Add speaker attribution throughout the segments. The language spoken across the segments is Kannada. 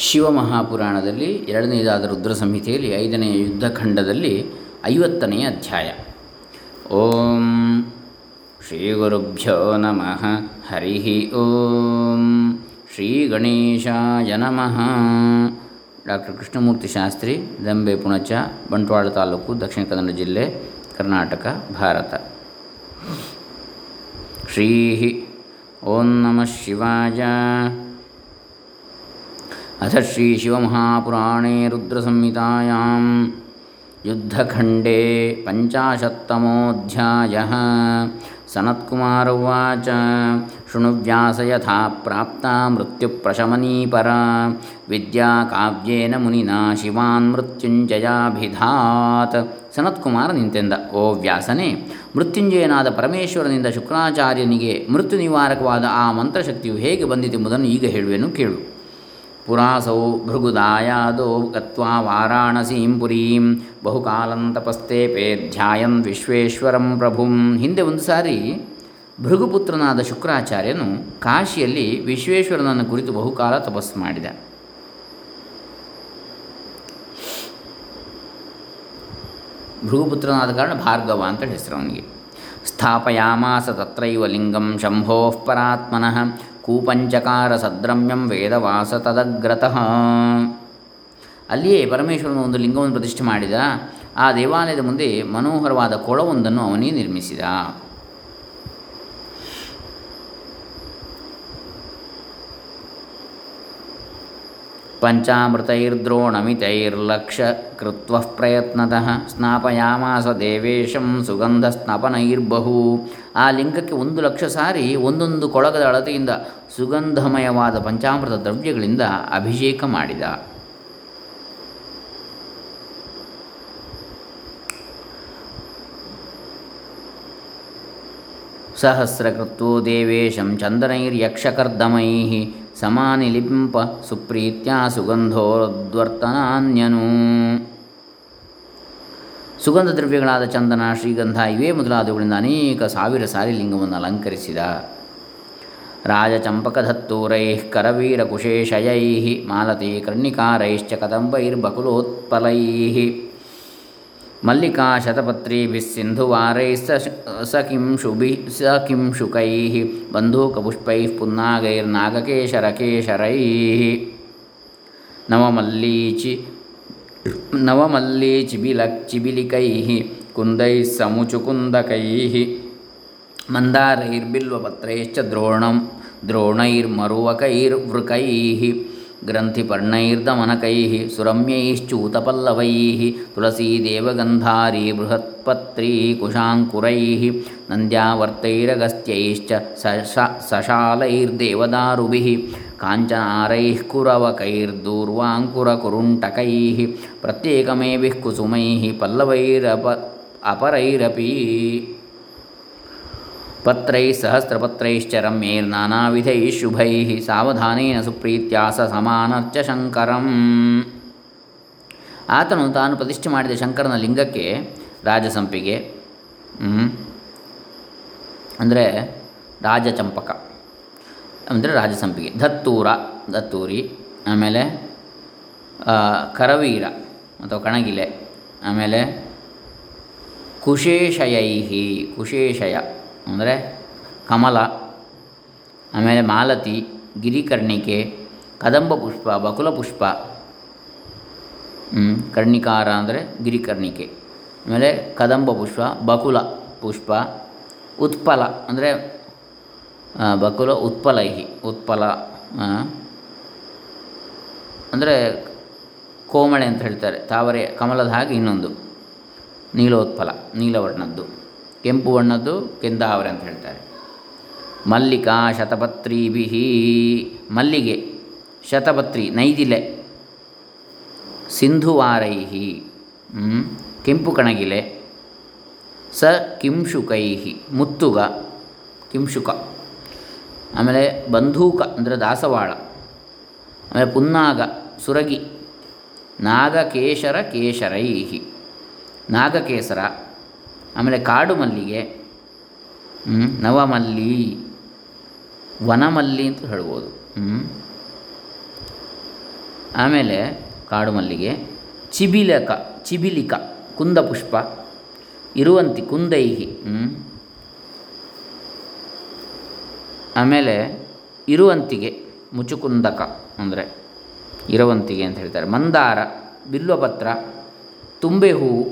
Speaker 1: ಶಿವಮಹಾಪುರಾಣದಲ್ಲಿ ಎರಡನೆಯದಾದ ರುದ್ರ ಸಂಹಿತೆಯಲ್ಲಿ ಐದನೆಯ ಯುದ್ಧಖಂಡದಲ್ಲಿ ಐವತ್ತನೆಯ ಅಧ್ಯಾಯ. ಓಂ ಶ್ರೀ ಗುರುಭ್ಯೋ ನಮಃ. ಹರಿ ಓಂ ಶ್ರೀ ಗಣೇಶಾಯ ನಮಃ. ಡಾಕ್ಟರ್ ಕೃಷ್ಣಮೂರ್ತಿ ಶಾಸ್ತ್ರಿ, ದಂಬೆ ಪುಣಚ, ಬಂಟ್ವಾಳ ತಾಲೂಕು, ದಕ್ಷಿಣ ಕನ್ನಡ ಜಿಲ್ಲೆ, ಕರ್ನಾಟಕ, ಭಾರತ. ಶ್ರೀ ಓಂ ನಮಃ ಶಿವಾಯ. अथ श्रीशिवमहापुराणे रुद्रसंहितायां युद्धखण्डे पञ्चाशत्तमोऽध्यायः सनत्कुमार उवाच शृणुव्यास यथा प्राप्ता मृत्युप्रशमनी परा विद्या काव्येन मुनिना ಶಿವಾನ್ ಮೃತ್ಯುಂಜಯಾಭಿಧಾತ್ ಸನತ್ಕುಮಾರ ನಿಂತೆಂದ ಓ ವ್ಯಾಸನೇ ಮೃತ್ಯುಂಜಯನಾದ ಪರಮೇಶ್ವರನಿಂದ ಶುಕ್ರಾಚಾರ್ಯನಿಗೆ ಮೃತ್ಯು ನಿವಾರಕವಾದ ಆ ಮಂತ್ರಶಕ್ತಿಯು ಹೇಗೆ ಬಂದಿತೆಂಬುದನ್ನು ಈಗ ಹೇಳುವೆನು ಕೇಳು ಪುರಾಸೌ ಭೃಗುದಾಯಾದೋ ಗತ್ವಾ ವಾರಾಣಸೀಂ ಪುರೀಂ. ಬಹುಕಾಲಂ ತಪಸ್ತೇಪೆ ಧ್ಯಾಯನ್ ವಿಶ್ವೇಶ್ವರಂ ಪ್ರಭುಂ. ಹಿಂದೆ ಒಂದು ಸಾರಿ ಭೃಗುಪುತ್ರನಾದ ಶುಕ್ರಾಚಾರ್ಯನು ಕಾಶಿಯಲ್ಲಿ ವಿಶ್ವೇಶ್ವರನನ್ನು ಕುರಿತು ಬಹುಕಾಲ ತಪಸ್ಸು ಮಾಡಿದ. ಭೃಗುಪುತ್ರನಾದ ಕಾರಣ ಭಾರ್ಗವ ಅಂತ ಹೆಸರು ಅವನಿಗೆ. ಸ್ಥಾಪಯಾಮಾಸ ತತ್ರೈವ ಲಿಂಗಂ ಶಂಭೋ ಪರಾತ್ಮನಃ. ಕೂಪಂಚಕಾರ ಸದ್ರಮ್ಯಂ ವೇದವಾಸ ತದಗ್ರತಃ ಅಲ್ಲಿಯೇ ಪರಮೇಶ್ವರನ ಒಂದು ಲಿಂಗವನ್ನು ಪ್ರತಿಷ್ಠೆ ಮಾಡಿದ, ಆ ದೇವಾಲಯದ ಮುಂದೆ ಮನೋಹರವಾದ ಕೊಳವೊಂದನ್ನು ಅವನೇ ನಿರ್ಮಿಸಿದ. ಪಂಚಾಮೃತೈರ್ದ್ರೋಣಮಿತೈರ್ಲಕ್ಷ ಕೃತ್ವ ಪ್ರಯತ್ನತಃ ಸ್ನಾಪಯಾಮಾಸ ದೇವೇಶಂ ಸುಗಂಧ ಸ್ನಾಪನೈರ್ಬಹು ಆ ಲಿಂಗಕ್ಕೆ ಒಂದು ಲಕ್ಷ ಸಾರಿ ಒಂದೊಂದು ಕೊಳಗದ ಅಳತೆಯಿಂದ ಸುಗಂಧಮಯವಾದ ಪಂಚಾಮೃತ ದ್ರವ್ಯಗಳಿಂದ ಅಭಿಷೇಕ ಮಾಡಿದ. ಸಹಸ್ರಕೃತ್ವೋ ದೇವೇಶಂ ಚಂದನೈರ್ಯಕ್ಷಕರ್ದಮೈ ಸಮಾನಿಲಿಂಪ ಸುಪ್ರೀತ್ಯ ಸುಗಂಧೋದ್ವರ್ತನಾನ್ಯನು. ಸುಗಂಧ ದ್ರವ್ಯಗಳಾದ ಚಂದನ, ಶ್ರೀಗಂಧ ಇವೇ ಮೊದಲಾದವುಗಳಿಂದ ಅನೇಕ ಸಾವಿರ ಸಾರಿ ಲಿಂಗವನ್ನು ಅಲಂಕರಿಸಿದ. ರಾಜಚಂಪಕಧತ್ತೂರೈ ಕರವೀರಕುಶೇಷಯೈ ಮಾಲತಿ ಕರ್ಣಿಕಾರೈಶ್ಚ ಕದಂಬೈರ್ಬಕುಲೋತ್ಪಲೈ. ಮಲ್ಲಿಕಾ ಶತಪತ್ರೀಭಿಃ ಸಿಂಧುವಾರೈಃ ಸ ಕಿಂ ಶುಭಿ, ಸ ಕಿಂ ಶುಕೈಃ ಬಂಧೂಕಪುಷ್ಪೈಃ ಪುನ್ನಾಗೈರ್ನಾಗಕೇಶರಕೇಶರೈಃ ನವಮಲ್ಲೀಚಿ ನವಮಲ್ಲೀಚಿಬಿಲಕ್ಚಿಬಿಲಿಕೈಃ ಕುಂದೈಃ ಸಮುಚುಕುಂದಕೈಃ ಮಂದಾರೈರ್ಬಿಲ್ವಪತ್ರೈಶ್ಚ ದ್ರೋಣಂ, ದ್ರೋಣೈರ್ಮರುವಕೈರ್ವೃಕೈಃ ಗ್ರಂಥಿಪರ್ಣೈರ್ದಮನಕೈ ಸುರಮ್ಯೈಶ್ಚೂತಪಲ್ಲವೈ ತುಳಸೀದೇವಗಂಧಾರೀ ಬೃಹತ್ಪತ್ರೀ ಕುಶಾಂಕುರೈ ನಂದ್ಯಾವರ್ತೈರಗಸ್ತ್ಯೈಶ್ಚ ಸಶಾಲೈರ್ದೇವದಾರುಭಿ ಕಾಂಚನಾರೈಃ ಕುರವಕೈರ್ದೂರ್ವಾಂಕುರಕುರುಂಟಕೈ ಪ್ರತ್ಯೇಕಮೇಭಿಃ ಕುಸುಮೈಃ ಪಲ್ಲವೈರಪ ಅಪರೈರಪಿ ಪತ್ರೈः ಸಹಸ್ರಪತ್ರೈಶ್ಚ ವಿಧೈ ಶುಭೈ ಸಾವಧಾನೇನ ಸುಪ್ರೀತ್ಯಾಸ ಸಮಾನರ್ಚ ಶಂಕರಂ ಆತನು ತಾನು ಪ್ರತಿಷ್ಠೆ ಮಾಡಿದ ಶಂಕರನ ಲಿಂಗಕ್ಕೆ ರಾಜಸಂಪಿಗೆ ಅಂದರೆ ರಾಜಚಂಪಕ, ಅಂದರೆ ರಾಜಸಂಪಿಗೆ, ಧತ್ತೂರ ದತ್ತೂರಿ ಆಮೇಲೆ ಕರವೀರ ಅಥವಾ ಕಣಗಿಲೆ, ಆಮೇಲೆ ಕುಶೇಷಯೈ ಕುಶೇಷಯ. ಅಂದರೆ ಕಮಲ, ಆಮೇಲೆ ಮಾಲತಿ, ಗಿರಿಕರ್ಣಿಕೆ, ಕದಂಬ ಪುಷ್ಪ, ಬಕುಲ ಪುಷ್ಪ ಕರ್ಣಿಕಾರ ಅಂದರೆ ಗಿರಿಕರ್ಣಿಕೆ, ಆಮೇಲೆ ಕದಂಬ ಪುಷ್ಪ, ಬಕುಲ ಪುಷ್ಪ, ಉತ್ಪಲ ಅಂದರೆ ಬಕುಲ ಉತ್ಪಲೈಹಿ, ಉತ್ಪಲ ಅಂದರೆ ಕೋಮಳೆ ಅಂತ ಹೇಳ್ತಾರೆ, ತಾವರೆ, ಕಮಲದ ಹಾಗೆ ಇನ್ನೊಂದು, ನೀಲೋತ್ಪಲ, ನೀಲವರ್ಣದ್ದು. ಕೆಂಪು ಬಣ್ಣದ್ದು ಕೆಂದಾವರೆ ಅಂತ ಹೇಳ್ತಾರೆ. ಮಲ್ಲಿಕಾ ಶತಪತ್ರೀಭಿ. ಮಲ್ಲಿಗೆ, ಶತಪತ್ರಿ, ನೈದಿಲೆ, ಸಿಂಧುವಾರೈಹಿ. ಕೆಂಪು ಕಣಗಿಲೆ. ಸ ಕಿಂಶುಕೈ ಮುತ್ತುಗ, ಕಿಂಶುಕ. ಆಮೇಲೆ ಬಂಧೂಕ ಅಂದರೆ ದಾಸವಾಳ. ಆಮೇಲೆ ಪುನ್ನಾಗ, ಸುರಗಿ. ನಾಗಕೇಶರ ಕೇಶರೈ ನಾಗಕೇಸರ ಆಮೇಲೆ ಕಾಡು ಮಲ್ಲಿಗೆ ನವಮಲ್ಲಿ, ವನಮಲ್ಲಿ ಅಂತ ಹೇಳ್ಬೋದು ಆಮೇಲೆ ಕಾಡು ಮಲ್ಲಿಗೆ, ಚಿಬಿಲಕ, ಚಿಬಿಲಿಕ ಕುಂದ ಪುಷ್ಪ ಇರುವಂತಿ, ಕುಂದೈಹಿ ಆಮೇಲೆ ಇರುವಂತಿಗೆ, ಮುಚುಕುಂದಕ ಅಂದರೆ ಇರುವಂತಿಗೆ ಅಂತ ಹೇಳ್ತಾರೆ. ಮಂದಾರ, ಬಿಲ್ವಪತ್ರ ತುಂಬೆ ಹೂವು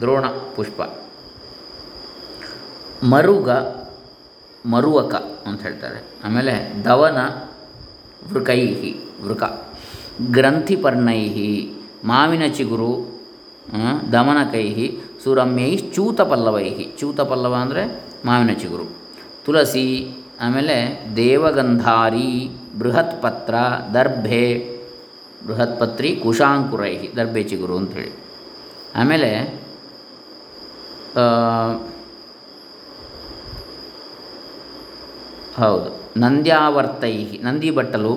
Speaker 1: ದ್ರೋಣ, ಪುಷ್ಪ. ಮರುಗ ಮರುವಕ ಅಂತ ಹೇಳ್ತಾರೆ. ಆಮೇಲೆ ದವನ ವೃಕೈಹಿ ವೃಕ. ಗ್ರಂಥಿಪರ್ಣೈಹಿ ಮಾವಿನ ಚಿಗುರು ಆ, ದಮನಕೈಹಿ ಸುರಮ್ಯೈ ಚೂತಪಲ್ಲವೈಹಿ. ಚೂತಪಲ್ಲವ ಅಂದರೆ ಮಾವಿನ ಚಿಗುರು. ತುಳಸಿ ಆಮೇಲೆ ದೇವಗಂಧಾರಿ ಬೃಹತ್ಪತ್ರ ದರ್ಭೆ ಬೃಹತ್ಪತ್ರಿ ಕುಶಾಂಕುರೈಹಿ ದರ್ಭೆ ಚಿಗುರು ಅಂಥೇಳಿ ಆಮೇಲೆ ಹೌದು. ನಂದ್ಯಾವರ್ತೈ ನಂದಿ ಬಟ್ಟಲು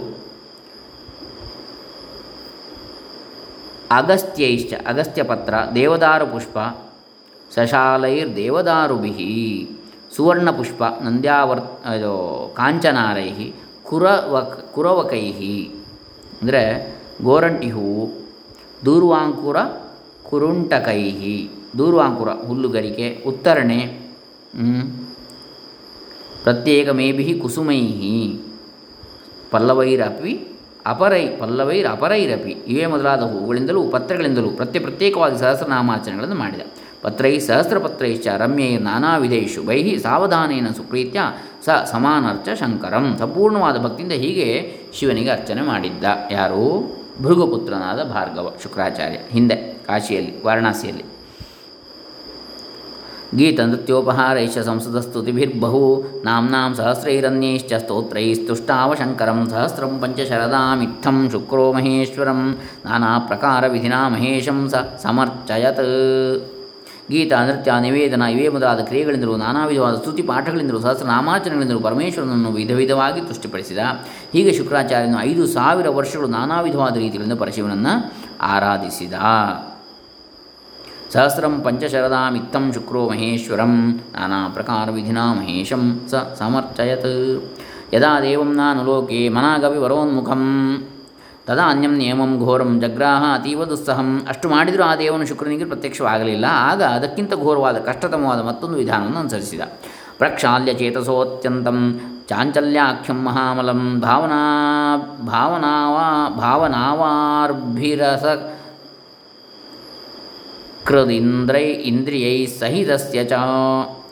Speaker 1: ಅಗಸ್ತ್ಯೈಶ್ಚ ಅಗಸ್ತ್ಯ ಪತ್ರ ದೇವದಾರು ಪುಷ್ಪ ಸಶಾಲೈರ್ ದೇವದಾರುಭಿ ಸುವರ್ಣ ಪುಷ್ಪ ನಂದ್ಯಾವರ್ ಇದು ಕಾಂಚನಾರೈ ಕುರವಕ್ ಕುರವಕೈ ಅಂದರೆ ಗೋರಂಟಿ ಹೂವು ದೂರ್ವಾಂಕುರ ಕುರುಂಟಕೈ ದೂರ್ವಾಂಕುರ, ಹುಲ್ಲುಗರಿಕೆ, ಉತ್ತರಣೆ ಪ್ರತ್ಯೇಕಮೇಭಿ ಕುಸುಮೈ ಪಲ್ಲವೈರಪಿ ಅಪರೈ ಪಲ್ಲವೈರ್ ಅಪರೈರಪಿ ಇವೇ ಮೊದಲಾದ ಹೂಗಳಿಂದಲೂ, ಪತ್ರಗಳಿಂದಲೂ ಪ್ರತ್ಯ, ಪ್ರತ್ಯೇಕವಾಗಿ ಸಹಸ್ರನಾಮಾಚರಣೆಗಳನ್ನು ಮಾಡಿದ. ಪತ್ರೈ, ಸಹಸ್ರಪತ್ರೈಶ್ಚ ರಮ್ಯೈರ್ ನಾನಾ ವಿಧೇಶು ಬೈಹಿ ಸಾವಧಾನೇನ ಸುಪ್ರೀತ್ಯ ಸ ಸಮಾನರ್ಚ ಶಂಕರಂ ಸಂಪೂರ್ಣವಾದ ಭಕ್ತಿಯಿಂದ ಹೀಗೆ ಶಿವನಿಗೆ ಅರ್ಚನೆ ಮಾಡಿದ್ದ. ಯಾರು? ಭೃಗುಪುತ್ರನಾದ ಭಾರ್ಗವ ಶುಕ್ರಾಚಾರ್ಯ. ಹಿಂದೆ ಕಾಶಿಯಲ್ಲಿ, ವಾರಣಾಸಿಯಲ್ಲಿ. ಗೀತನೃತ್ಯೋಪಹಾರೈಶ್ಚ ಸಂಸ್ಕೃತಸ್ತುತಿಭಿರ್ಬಹು ನಾಮ್ನಾಂ ಸಹಸ್ರೈರನ್ಯೈಶ್ಚ ಸ್ತೋತ್ರೈಸ್ತುಷ್ಟಾವಶಂಕರಂ ಸಹಸ್ರಂ ಪಂಚಶರದಾಮಿತ್ಥಂ ಶುಕ್ರೋ ಮಹೇಶ್ವರಂ ನಾನಾ ಪ್ರಕಾರವಿಧಿನಾ ಮಹೇಶಂ ಸ ಸಮರ್ಚಯತ್ ಗೀತ ನೃತ್ಯ ನಿವೇದನ ಇವೇ ಮೊದಲಾದ ಕ್ರಿಯೆಗಳಿಂದಲೂ ನಾನಾ ವಿಧವಾದ ಸ್ತುತಿ ಪಾಠಗಳಿಂದಲೂ ಸಹಸ್ರನಾಮಾಚರಣೆಗಳಿಂದಲೂ ಪರಮೇಶ್ವರನನ್ನು ವಿಧ ವಿಧವಾಗಿ ತುಷ್ಟಿಪಡಿಸಿದ. ಹೀಗೆ ಶುಕ್ರಾಚಾರ್ಯನು ಐದು ಸಾವಿರ ವರ್ಷಗಳು ನಾನಾ ವಿಧವಾದ ರೀತಿಗಳಿಂದ ಪರಶಿವನನ್ನು ಆರಾಧಿಸಿದ. ಸಹಸ್ರಂ ಪಂಚಶರದಾಮಿತ್ತಂ ಶುಕ್ರೋ ಮಹೇಶ್ವರಂ ನಾನಾ ಪ್ರಕಾರ ವಿಧಿನಾ ಮಹೇಶಂ ಸ ಸಮರ್ಚಯತ್. ಯದಾ ದೇವಂ ನಾನು ಲೋಕೆ ಮನಾಗವಿ ವರೋನ್ಮುಖಂ. ತದಾ ಅನ್ಯಂ ನಿಯಮಂ ಘೋರಂ ಜಗ್ರಾಹ ಅತೀವ ದುಸ್ಸಹಂ. ಅಷ್ಟು ಮಾಡಿದರೂ ಆ ದೇವನು ಶುಕ್ರನಿಗೆ ಪ್ರತ್ಯಕ್ಷವಾಗಲಿಲ್ಲ. ಆಗ ಅದಕ್ಕಿಂತ ಘೋರವಾದ, ಕಷ್ಟತಮವಾದ ಮತ್ತೊಂದು ವಿಧಾನವನ್ನು ಅನುಸರಿಸಿದ. ಪ್ರಕ್ಷಾಲ್ಯ ಚೇತಸೋತ್ಯಂತಂ ಚಾಂಚಲ್ಯಾಖ್ಯಂ ಮಹಾಮಲಂ ಭಾವನಾ ಭಾವನಾವಾ ಭಾವನಾವಾರ್ಭಿರಸ ಕೃದಿಂದ್ರೈ ಇಂದ್ರಿಯೈ ಸಹಿತಸ್ಯ ಚ.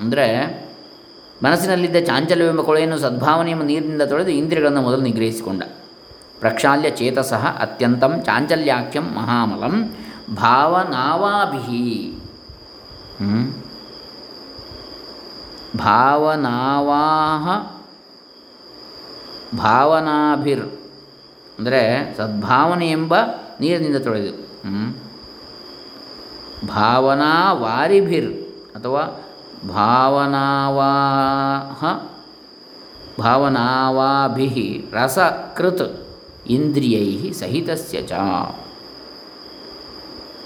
Speaker 1: ಅಂದರೆ ಮನಸ್ಸಿನಲ್ಲಿದ್ದ ಚಾಂಚಲ್ಯವೆಂಬ ಕೊಳೆಯನ್ನು ಸದ್ಭಾವನೆಯೆಂಬ ನೀರಿನಿಂದ ತೊಳೆದು ಇಂದ್ರಿಯಗಳನ್ನು ಮೊದಲು ನಿಗ್ರಹಿಸಿಕೊಂಡ. ಪ್ರಕ್ಷಾಲ್ಯ ಚೇತಸಃ ಅತ್ಯಂತಂ ಚಾಂಚಲ್ಯಾಖ್ಯಂ ಮಹಾಮಲಂ ಭಾವನಾವಾಭಿ? ಭಾವನಾವಾಹ ಭಾವನಾಭಿರ್. ಅಂದರೆ ಸದ್ಭಾವನೆ ಎಂಬ ನೀರಿನಿಂದ ತೊಳೆದು? ಭಾವನಾ ವಾರಿಭಿರ್ ಅಥವಾ ಭಾವನಾವಾಹ ಭಾವನಾವಾಭಿ ರಸಕೃತ್ ಇಂದ್ರಿಯೈ ಸಹಿತಸ್ಯ ಚ.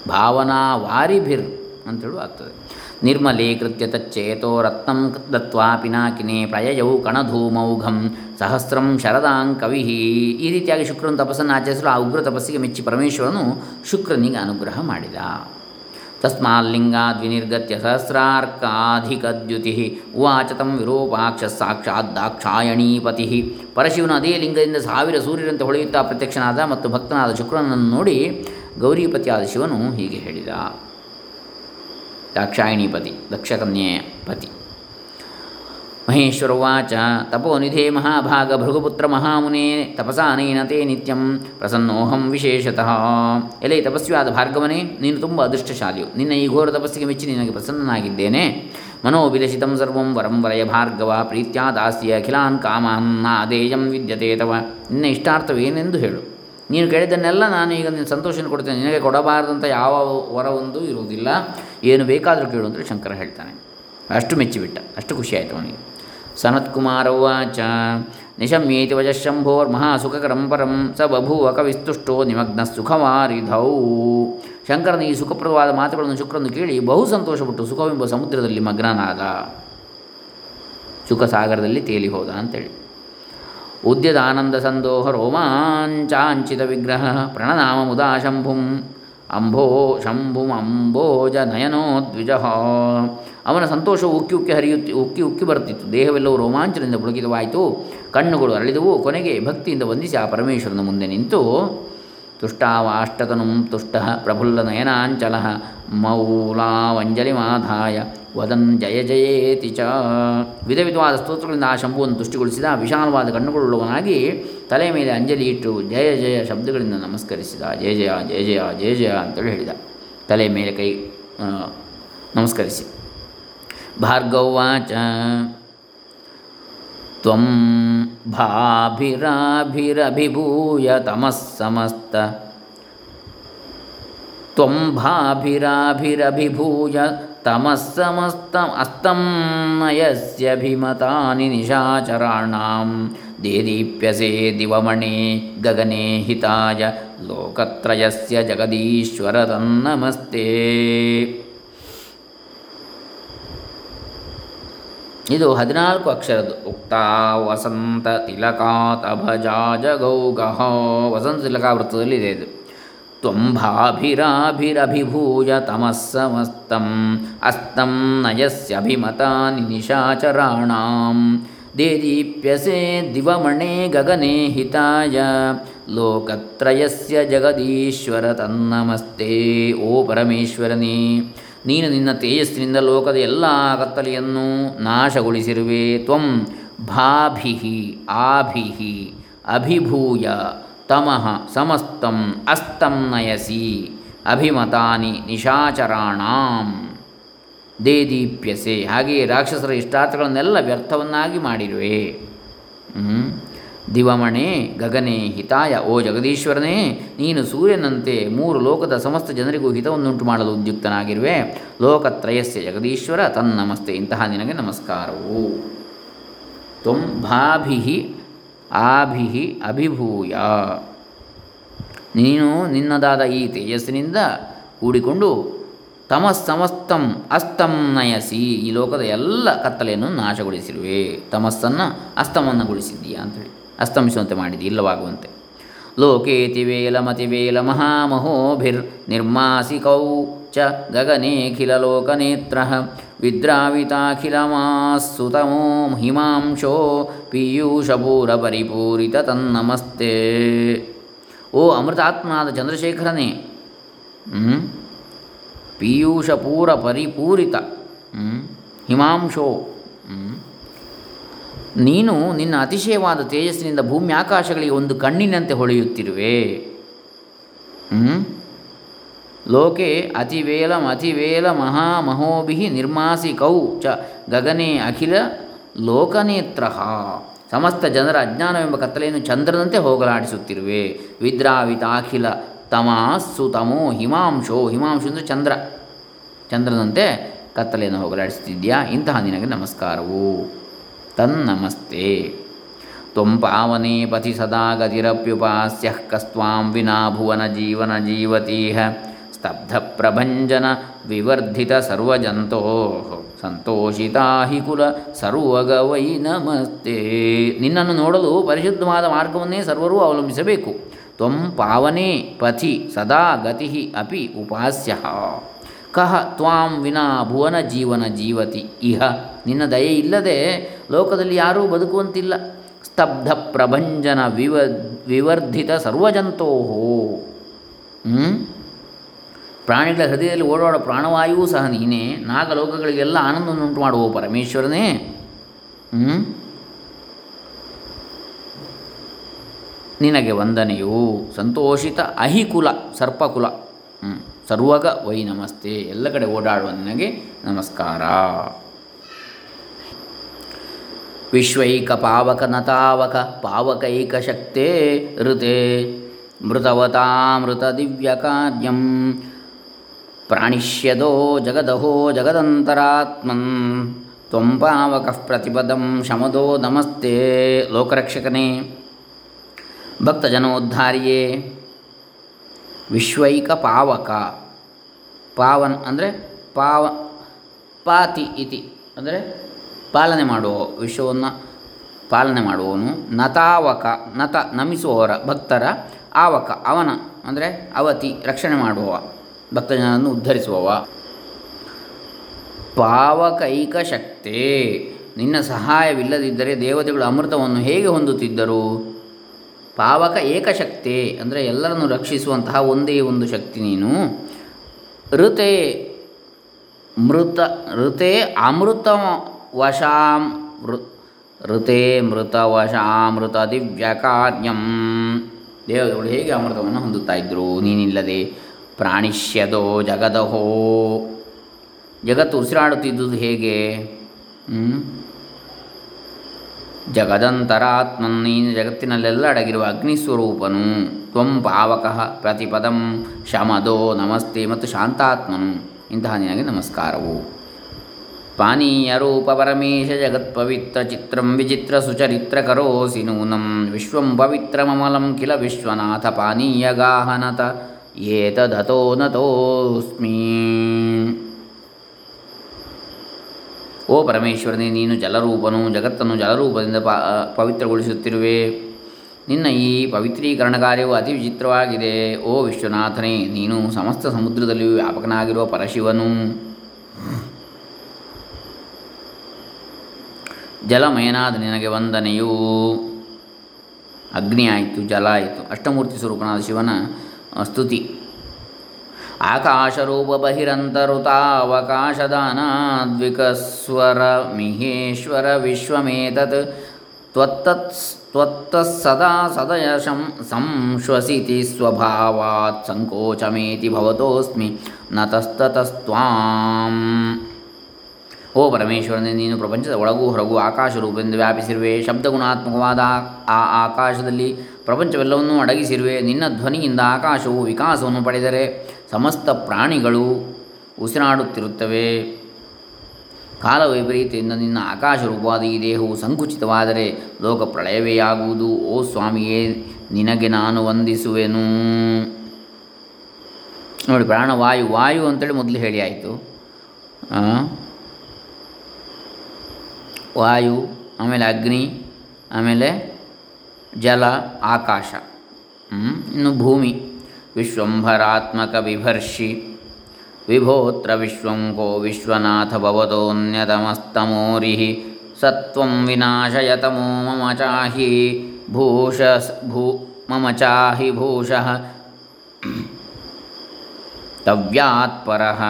Speaker 1: ಭಾವನಾವಾರಿಭಿರ್ ಅಂತೇಳು ಆಗ್ತದೆ. ನಿರ್ಮಲೀಕೃತ್ಯ ತಚ್ಚೇತೋ ರತ್ನಂ ದತ್ವಾ ಪಿನಾಕಿನೇ ಪ್ರಯಯೌ ಕಣಧೂಮೌಘಂ ಸಹಸ್ರಂ ಶರದಾಂ ಕವಿ. ಈ ರೀತಿಯಾಗಿ ಶುಕ್ರನ ತಪಸ್ಸನ್ನು ಆಚರಿಸಲು ಆ ಉಗ್ರ ತಪಸ್ಸಿಗೆ ಮೆಚ್ಚಿ ಪರಮೇಶ್ವರನು ಶುಕ್ರನಿಗೆ ಅನುಗ್ರಹ ಮಾಡಿದ. ತಸ್ಮಾಲ್ಲಿಂಗಾದ್ ವಿನಿರ್ಗತ್ಯ ಸಹಸ್ರಾರ್ಕಾಧಿಕದ್ಯುತಿ ಉವಾಚ ತಂ ವಿರೂಪಾಕ್ಷ ಸಾಕ್ಷಾತ್ ದಾಕ್ಷಾಯಣೀಪತಿ ಪರಶಿವನು ಅದೇ ಲಿಂಗದಿಂದ ಸಾವಿರ ಸೂರ್ಯರಂತೆ ಹೊಳೆಯುತ್ತಾ ಪ್ರತ್ಯಕ್ಷನಾದ ಮತ್ತು ಭಕ್ತನಾದ ಶುಕ್ರನನ್ನು ನೋಡಿ ಗೌರಿಪತಿಯಾದ ಶಿವನು ಹೀಗೆ ಹೇಳಿದ, ದಾಕ್ಷಾಯಣೀಪತಿ ದಕ್ಷಕನ್ಯೆಯ ಪತಿ ಮಹೇಶ್ವರವಾಚ ತಪೋನಿಧೇ ಮಹಾಭಾಗ ಭೃಗುಪುತ್ರ ಮಹಾಮುನೇ. ತಪಸಾನೇನ ತೇ ನಿತ್ಯಂ ಪ್ರಸನ್ನೋಹಂ ವಿಶೇಷತಃ. ಎಲೆ ತಪಸ್ವಿಯಾದ ಭಾರ್ಗವನೇ, ನೀನು ತುಂಬ ಅದೃಷ್ಟಶಾಲಿಯು. ನಿನ್ನ ಈ ಘೋರ ತಪಸ್ಸಿಗೆ ಮೆಚ್ಚಿ ನಿನಗೆ ಪ್ರಸನ್ನನಾಗಿದ್ದೇನೆ. ಮನೋಭಿಲಷಿತಂ ಸರ್ವಂ ವರಂ ವರಯ ಭಾರ್ಗವ, ಪ್ರೀತ್ಯಾ ದಾಸ್ಯ ಅಖಿಲಾನ್ ಕಾಮಾನ್ ನಾದೇಯಂ ವಿದ್ಯತೆ ತವ. ನಿನ್ನ ಇಷ್ಟಾರ್ಥವೇನೆಂದು ಹೇಳು. ನೀನು ಕೇಳಿದ್ದನ್ನೆಲ್ಲ ನಾನು ಈಗ ನಿನ್ನ ಸಂತೋಷನ ಕೊಡ್ತೇನೆ. ನಿನಗೆ ಕೊಡಬಾರದಂಥ ಯಾವ ವರವೊಂದು ಇರುವುದಿಲ್ಲ. ಏನು ಬೇಕಾದರೂ ಕೇಳು ಅಂದರೆ ಶಂಕರ ಹೇಳ್ತಾನೆ. ಅಷ್ಟು ಮೆಚ್ಚಿಬಿಟ್ಟ. ಅಷ್ಟು ಖುಷಿಯಾಯಿತು ಅವನಿಗೆ. ಸನತ್ಕುಮಾರ ಉವಾಚ ನಿಶಮ್ಯೇತಿ ವಜಃಶಂಭೋರ್ಮಹಾಸುಖಕರಂ ಪರಂ ಸ ಬಭೂವ ಕವಿಸ್ತುಷ್ಟೋ ನಿಮಗ್ನ ಸುಖವಾರಿಧೌ ಶಂಕರನ ಈ ಸುಖಪ್ರದವಾದ ಮಾತುಗಳನ್ನು ಶುಕ್ರನು ಕೇಳಿ ಬಹು ಸಂತೋಷಪಟ್ಟು ಸುಖವೆಂಬ ಸಮುದ್ರದಲ್ಲಿ ಮಗ್ನನಾದ. ಸುಖಸಾಗರದಲ್ಲಿ ತೇಲಿ ಹೋದ ಅಂತೇಳಿ. ಉದ್ಯದಾನಂದ ಸಂದೋಹ ರೋಮಾಂಚಾಂಚಿತ ವಿಗ್ರಹ ಪ್ರಣನಾಮ ಮುದಾ ಶಂಭುಂ. ಅಂಭೋ ಶಂಭುಂ ಅಂಬೋಜ ನಯನೋ ದ್ವಿಜ. ಅವನ ಸಂತೋಷವು ಉಕ್ಕಿ ಉಕ್ಕಿ ಹರಿಯುತ್ತಿ, ಉಕ್ಕಿ ಉಕ್ಕಿ ಬರುತ್ತಿತ್ತು. ದೇಹವೆಲ್ಲವೂ ರೋಮಾಂಚನದಿಂದ ಪುಳಕಿತವಾಯಿತು ಕಣ್ಣುಗಳು ಅರಳಿದವು. ಕೊನೆಗೆ ಭಕ್ತಿಯಿಂದ ವಂದಿಸಿ ಆ ಪರಮೇಶ್ವರನ ಮುಂದೆ ನಿಂತು, ತುಷ್ಟಾವಾಷ್ಟತನು ತುಷ್ಟ ಮೌಲಾವಂಜಲಿ ಮಾಧಾಯ ವದನ್ ಜಯ ಜಯೇತಿ ಚ. ವಿಧ ವಿಧವಾದ ಸ್ತೋತ್ರಗಳಿಂದ ಆ ಶಂಭುವನ್ನು ತುಷ್ಟಿಗೊಳಿಸಿದ ವಿಶಾಲವಾದ ಕಣ್ಣುಗಳುಳ್ಳವನಾಗಿ ತಲೆ ಮೇಲೆ ಅಂಜಲಿ ಇಟ್ಟು ಜಯ ಜಯ ಶಬ್ದಗಳಿಂದ ನಮಸ್ಕರಿಸಿದ. ಜಯ ಜಯ ಜಯ ಜಯ ಜಯ ಜಯ ಅಂತೇಳಿ ಹೇಳಿದ. ತಲೆ ಮೇಲೆ ಕೈ ನಮಸ್ಕರಿಸಿ. ಭಾರ್ಗವಾಚ ತ್ವಂ ಭಾಭಿರಾಭಿರಭಿಭೂಯ ತಮಃ ಸಮಸ್ತ ತ್ವಂ ಭಾಭಿರಾಭಿರಭಿಭೂಯ ತಮಃ ಸಮಸ್ತ ಅಸ್ತಂ ನಯಸ್ಯಭಿಮತಾನಿ ನಿಶಾಚರಾಣಾಂ ದೇದೀಪ್ಯಸೆ ದಿವಮಣೆ ಗಗನೆ ಹಿತಾಯ ಲೋಕತ್ರಯಸ್ಯ ಜಗದೀಶ್ವರ ಇದು ಹದಿನಾಲ್ಕು ಅಕ್ಷರದ್ದು. ಉಕ್ತಾ, ವಸಂತ ತಿಲಕಾತ್ ಅಭಜಾಜ ಗೌಗಹ ವಸಂತ, ತಿಲಕ ಇದೆ ಇದು. ತ್ವಂಭಾಭಿರಾಭಿರಭಿಭೂಯ ತಮಸ್ಸಮಸ್ತಂ, ಅಸ್ತಂ ನಯಸ್ಯಭಿಮತಾನಿ ನಿಶಾಚರಾಣಾಂ. ದೇದೀಪ್ಯಸೆ ದಿವಮಣೆ ಗಗನೆ ಹಿತಾಯ, ಲೋಕತ್ರಯಸ್ಯ ಜಗದೀಶ್ವರ ತನ್ನಮಸ್ತೆ, ಓ ಪರಮೇಶ್ವರನೇ. ನೀನು ನಿನ್ನ ತೇಜಸ್ಸಿನಿಂದ ಲೋಕದ ಎಲ್ಲ ಕತ್ತಲೆಯನ್ನು ನಾಶಗೊಳಿಸಿರುವೆ. ತ್ವಂ ಭಾಭಿ ಆಭಿ ಅಭಿಭೂಯ ತಮಃ ಸಮಸ್ತಂ ಅಸ್ತಂ ನಯಸಿ ಅಭಿಮತಾನಿ ನಿಶಾಚರಾಣಾಂ. ದೇದೀಪ್ಯಸೆ. ಹಾಗೆಯೇ ರಾಕ್ಷಸರ ಇಷ್ಟಾರ್ಥಗಳನ್ನೆಲ್ಲ ವ್ಯರ್ಥವನ್ನಾಗಿ ಮಾಡಿರುವೆ. ದಿವಮಣೆ ಗಗನೆ ಹಿತಾಯ, ಓ ಜಗದೀಶ್ವರನೇ, ನೀನು ಸೂರ್ಯನಂತೆ ಮೂರು ಲೋಕದ ಸಮಸ್ತ ಜನರಿಗೂ ಹಿತವನ್ನುಂಟು ಮಾಡಲು ಉದ್ಯುಕ್ತನಾಗಿರುವೆ. ಲೋಕತ್ರಯಸ್ಯ ಜಗದೀಶ್ವರ ತನ್ನಮಸ್ತೆ ಇಂತಹ ನಿನಗೆ ನಮಸ್ಕಾರವು. ತ್ವಂ ಭಾಭಿ ಆಭಿ ಅಭಿಭೂಯ. ನೀನು ನಿನ್ನದಾದ ಈ ತೇಜಸ್ಸಿನಿಂದ ಕೂಡಿಕೊಂಡು ತಮಸ್ಸಮಸ್ತಂ ಅಸ್ತಂ ನಯಸಿ, ಈ ಲೋಕದ ಎಲ್ಲ ಕತ್ತಲೆಯನ್ನು ನಾಶಗೊಳಿಸಿರುವೆ. ತಮಸ್ಸನ್ನು ಅಸ್ತಮನ್ನಗೊಳಿಸಿದ್ದೀಯ ಅಂತೇಳಿ. ಅಸ್ತಮಿಸುವಂತೆ ಮಾಡಿದೆ, ಇಲ್ಲವಾಗುವಂತೆ. ಲೋಕೇತಿ ವೇಲಮತಿ ವೇಲ ಮಹಾಮಹೋಭಿರ್ ನಿರ್ಮಾಸಿಕೌ ಚ ಗಗನೇಖಿಲ ಗಗನೇಖಿಲಲೋಕನೇತ್ರ ವಿದ್ರಾವಿತಾಖಿಲಮಾಸ್ಸುತಮೋ ಹಿಮಾಂಶೋ ಪೀಯೂಷಪೂರ ಪರಿಪೂರಿತ ತನ್ನಮಸ್ತೆ. ಓ ಅಮೃತಾತ್ಮನಾದ ಚಂದ್ರಶೇಖರನೇ ಪೀಯೂಷಪೂರ ಪರಿಪೂರಿತ ಹಿಮಾಂಶೋ ನೀನು ನಿನ್ನ ಅತಿಶಯವಾದ ತೇಜಸ್ಸಿನಿಂದ ಭೂಮಿ ಆಕಾಶಗಳಿಗೆ ಒಂದು ಕಣ್ಣಿನಂತೆ ಹೊಳೆಯುತ್ತಿರುವೆ. ಲೋಕೆ ಅತಿವೇಲ ಅತಿವೇಲ ಮಹಾಮಹೋಭಿ ನಿರ್ಮಾಸಿಕೌ ಚ ಗಗನೆ ಅಖಿಲ ಲೋಕನೇತ್ರ. ಸಮಸ್ತ ಜನರ ಅಜ್ಞಾನವೆಂಬ ಕತ್ತಲೆಯನ್ನು ಚಂದ್ರನಂತೆ ಹೋಗಲಾಡಿಸುತ್ತಿರುವೆ. ವಿದ್ರಾವಿತ ಅಖಿಲ ತಮಾಸ್ಸು ತಮೋ ಹಿಮಾಂಶೋ. ಹಿಮಾಂಶು ಅಂದರೆ ಚಂದ್ರ. ಚಂದ್ರನಂತೆ ಕತ್ತಲೆಯನ್ನು ಹೋಗಲಾಡಿಸುತ್ತಿದ್ಯಾ? ಇಂತಹ ನಿನಗೆ ನಮಸ್ಕಾರವು. ತನ್ನಮಸ್ತೆ. ತ್ವಂ ಪಾವನೆ ಪಥಿ ಸದಾ ಗತಿರಪ್ಯುಪಾಸ್ಯ ಕಸ್ವಾಂ ವಿನಾ ಭುವನ ಜೀವನ ಜೀವತೀಹ ಸ್ತಬ್ಧ ಪ್ರಭಂಜನ ವಿವರ್ಧಿತ ಸರ್ವಜಂತೋ. ಸಂತೋಷಿತಾ ಹಿ ಕುಲ ಸರ್ವಗವೈ ನಮಸ್ತೆ. ನಿನ್ನನ್ನು ನೋಡಲು ಪರಿಶುದ್ಧವಾದ ಮಾರ್ಗವನ್ನೇ ಸರ್ವರೂ ಅವಲಂಬಿಸಬೇಕು. ತ್ವಂ ಪಾವನೆ ಪಥಿ ಸದಾ ಗತಿ ಅಪಿ ಉಪಾಸ್ಯ. ಕಹ ತ್ವಾಂ ವಿನಾ ಭುವನ ಜೀವನ ಜೀವತಿ. ಇಹ, ನಿನ್ನ ದಯೆ ಇಲ್ಲದೆ ಲೋಕದಲ್ಲಿ ಯಾರೂ ಬದುಕುವಂತಿಲ್ಲ. ಸ್ತಬ್ಧ ಪ್ರಭಂಜನ ವಿವ, ವಿವರ್ಧಿತ ಸರ್ವಜಂತೋ ಪ್ರಾಣಿಗಳ ಹೃದಯದಲ್ಲಿ ಓಡಾಡೋ ಪ್ರಾಣವಾಯುವು ಸಹ ನೀನೇ. ನಾಗಲೋಕಗಳಿಗೆಲ್ಲ ಆನಂದವನ್ನುಂಟು ಮಾಡುವ ಪರಮೇಶ್ವರನೇ. ನಿನಗೆ ವಂದನೆಯು. ಸಂತೋಷಿತ ಅಹಿಕುಲ, ಸರ್ಪಕುಲ. ಸರ್ವಗ ವೈ ನಮಸ್ತೆ, ಎಲ್ಲ ಕಡೆ ಓಡಾಡುವ ನಿನಗೆ ನಮಸ್ಕಾರ. ವಿಶ್ವೈಕ ಪಾವಕ ನತಾವಕ, ಪಾವಕೈಕ ಶಕ್ತೇ ಋತೆ, ಮೃತವತಾಮೃತ ದಿವ್ಯ ಕಾರ್ಯಂ, ಪ್ರಾಣಿಷ್ಯದೋ ಜಗದಹೋ ಜಗದಂತರಾತ್ಮನ್, ತ್ವಂ ಪಾವಕ ಪ್ರತಿಪದಂ ಶಮದೋ ನಮಸ್ತೆ. ಲೋಕರಕ್ಷಕನೇ, ಭಕ್ತಜನೋದ್ಧಾರಿಯೇ ವಿಶ್ವೈಕ ಪಾವಕ ಪಾವನ್ ಅಂದರೆ ಪಾವ, ಪಾತಿ ಇತಿ ಅಂದರೆ ಪಾಲನೆ ಮಾಡುವ, ವಿಶ್ವವನ್ನು ಪಾಲನೆ ಮಾಡುವವನು. ನತಾವಕ, ನತ ನಮಿಸುವವರ ಭಕ್ತರ ಆವಕ. ಅವನ ಅಂದರೆ ಅವತಿ ರಕ್ಷಣೆ ಮಾಡುವವ ಭಕ್ತಜನನ್ನು ಉದ್ಧರಿಸುವವ. ಪಾವಕೈಕ ಶಕ್ತಿ ನಿನ್ನ ಸಹಾಯವಿಲ್ಲದಿದ್ದರೆ ದೇವತೆಗಳು ಅಮೃತವನ್ನು ಹೇಗೆ ಹೊಂದುತ್ತಿದ್ದರು? ಪಾವಕ ಏಕಶಕ್ತಿ ಅಂದರೆ ಎಲ್ಲರನ್ನು ರಕ್ಷಿಸುವಂತಹ ಒಂದೇ ಒಂದು ಶಕ್ತಿ ನೀನು. ಋತೆ ಮೃತ, ಋತೆ ಅಮೃತ ವಶಾಂ ಋತೆ ಮೃತ ವಶಾಮೃತ ದಿವ್ಯ ಕಾರ್ಯಂ ದೇವತೆಗಳು ಹೇಗೆ ಅಮೃತವನ್ನು ಹೊಂದುತ್ತಾ ಇದ್ದರು ನೀನಿಲ್ಲದೆ ಪ್ರಾಣಿಷ್ಯದೋ ಜಗದಹೋ. ಜಗತ್ತು ಉಸಿರಾಡುತ್ತಿದ್ದುದು ಹೇಗೆ? ಜಗದಂತರಾತ್ಮನ್ ನೀನು ಜಗತ್ತಿನಲ್ಲೆಲ್ಲ ಅಡಗಿರುವ ಅಗ್ನಿಸ್ವರೂಪನು ತ್ವಂ ಪಾವಕಃ ಪ್ರತಿಪದಂ ಶಮದೋ ನಮಸ್ತೆ ಮತ್ತು ಶಾಂತಾತ್ಮನು. ಇಂತಹ ನಿನಗೆ ನಮಸ್ಕಾರವು. ಪಾನೀಯ ರೂಪ ಪರಮೇಶ ಜಗತ್ಪವಿತ್ರ ಚಿತ್ರಂ ವಿಚಿತ್ರ ಸುಚರಿತ್ರ ಕರೋಸಿ ನೂನಂ. ವಿಶ್ವಂ ಪವಿತ್ರಮಮಲಂ ಕಿಲ ವಿಶ್ವನಾಥ ಪಾನೀಯ ಗಾಹನತ ಏತದತೋ ನತೋಸ್ಮಿ. ಓ ಪರಮೇಶ್ವರನೇ, ನೀನು ಜಲರೂಪನು, ಜಗತ್ತನ್ನು ಜಲರೂಪದಿಂದ ಪ ಪವಿತ್ರಗೊಳಿಸುತ್ತಿರುವೆ. ನಿನ್ನ ಈ ಪವಿತ್ರೀಕರಣ ಕಾರ್ಯವು ಅತಿ ವಿಚಿತ್ರವಾಗಿದೆ. ಓ ವಿಶ್ವನಾಥನೇ, ನೀನು ಸಮಸ್ತ ಸಮುದ್ರದಲ್ಲಿಯೂ ವ್ಯಾಪಕನಾಗಿರುವ ಪರಶಿವನು. ಜಲಮಯನಾದ ನಿನಗೆ ವಂದನೆಯು. ಅಗ್ನಿ ಆಯಿತು ಜಲ ಆಯಿತು. ಅಷ್ಟಮೂರ್ತಿ ಸ್ವರೂಪನಾದ ಶಿವನ ಸ್ತುತಿ. ಆಕಾಶರೂಪ ಬಹಿರಂತರುತಾವಕಾಶದಾನಾದ್ವಿಕಸ್ವರ ಮಿಹೇಶ್ವರ ವಿಶ್ವಮೇತತ್ ತ್ವತ್ತ ಸದಾ ಸದಯ ಶಂ ಸಂಶ್ವಸಿತಿ ಸ್ವಭಾವಾತ್ ಸಂಕೋಚಮೇತಿ ಭವತೋಸ್ಮಿ ನತಸ್ತತಸ್ತ್ವಾಂ ಓ ಪರಮೇಶ್ವರನೇ ನೀನು ಪ್ರಪಂಚದ ಒಳಗೂ ಹೊರಗೂ ಆಕಾಶ ರೂಪದಿಂದ ವ್ಯಾಪಿಸಿರುವೆ, ಶಬ್ದಗುಣಾತ್ಮಕವಾದ ಆ ಆಕಾಶದಲ್ಲಿ ಪ್ರಪಂಚವೆಲ್ಲವನ್ನೂ ಅಡಗಿಸಿರುವೆ, ನಿನ್ನ ಧ್ವನಿಯಿಂದ ಆಕಾಶವು ವಿಕಾಸವನ್ನು ಪಡೆದರೆ ಸಮಸ್ತ ಪ್ರಾಣಿಗಳು ಉಸಿರಾಡುತ್ತಿರುತ್ತವೆ. ಕಾಲ ವೈಪರೀತ್ಯದಿಂದ ನಿನ್ನ ಆಕಾಶ ರೂಪವಾದ ಈ ದೇಹವು ಸಂಕುಚಿತವಾದರೆ ಲೋಕ ಪ್ರಳಯವೇ ಆಗುವುದು. ಓ ಸ್ವಾಮಿಯೇ, ನಿನಗೆ ನಾನು ವಂದಿಸುವೆನು. ನೋಡಿ ಪ್ರಾಣವಾಯು ವಾಯು ಅಂತೇಳಿ ಮೊದಲು ಹೇಳಿ, ಆಯಿತು. ವಾಯು, ಆಮೇಲೆ ಅಗ್ನಿ, ಆಮೇಲೆ ಜಲ, ಆಕಾಶ. ಇನ್ನು ಭೂಮಿ. विश्वभरात्मक विभर्षि विभोत्र विश्वङ्को विश्वनाथ भवतोऽन्यतमस्तमोरिः। सत्वं विनाशयतमो मम चाहि भूष भू मम चाहि भूषः। तव्यात्परः।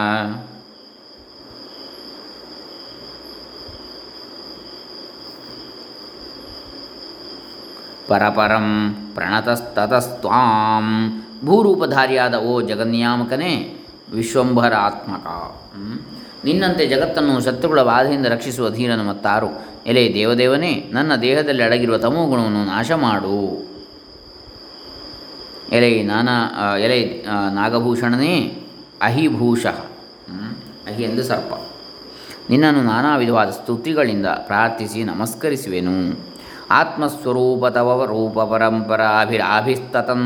Speaker 1: परपरं प्रणतस्ततस्त्वां ಭೂರೂಪಧಾರಿಯಾದ ಓ ಜಗನ್ಯಾಮಕನೇ ವಿಶ್ವಂಭರ ಆತ್ಮಕ. ನಿನ್ನಂತೆ ಜಗತ್ತನ್ನು ಶತ್ರುಗಳ ಬಾಧೆಯಿಂದ ರಕ್ಷಿಸುವ ಧೀರನು ಮತ್ತಾರು? ಎಲೆ ದೇವದೇವನೇ, ನನ್ನ ದೇಹದಲ್ಲಿ ಅಡಗಿರುವ ತಮೋಗುಣವನ್ನು ನಾಶ ಮಾಡು ಎಲೆ ನಾನಾ ಎಲೆ ನಾಗಭೂಷಣನೇ ಅಹಿಭೂಷ. ಅಹಿ ಎಂದು ಸರ್ಪ. ನಿನ್ನನ್ನು ನಾನಾ ವಿಧವಾದ ಸ್ತುತಿಗಳಿಂದ ಪ್ರಾರ್ಥಿಸಿ ನಮಸ್ಕರಿಸುವೆನು. ಆತ್ಮಸ್ವರೂಪ ತವ ರೂಪ ಪರಂಪರಾಭಿರಾಭಿಸ್ತತಂ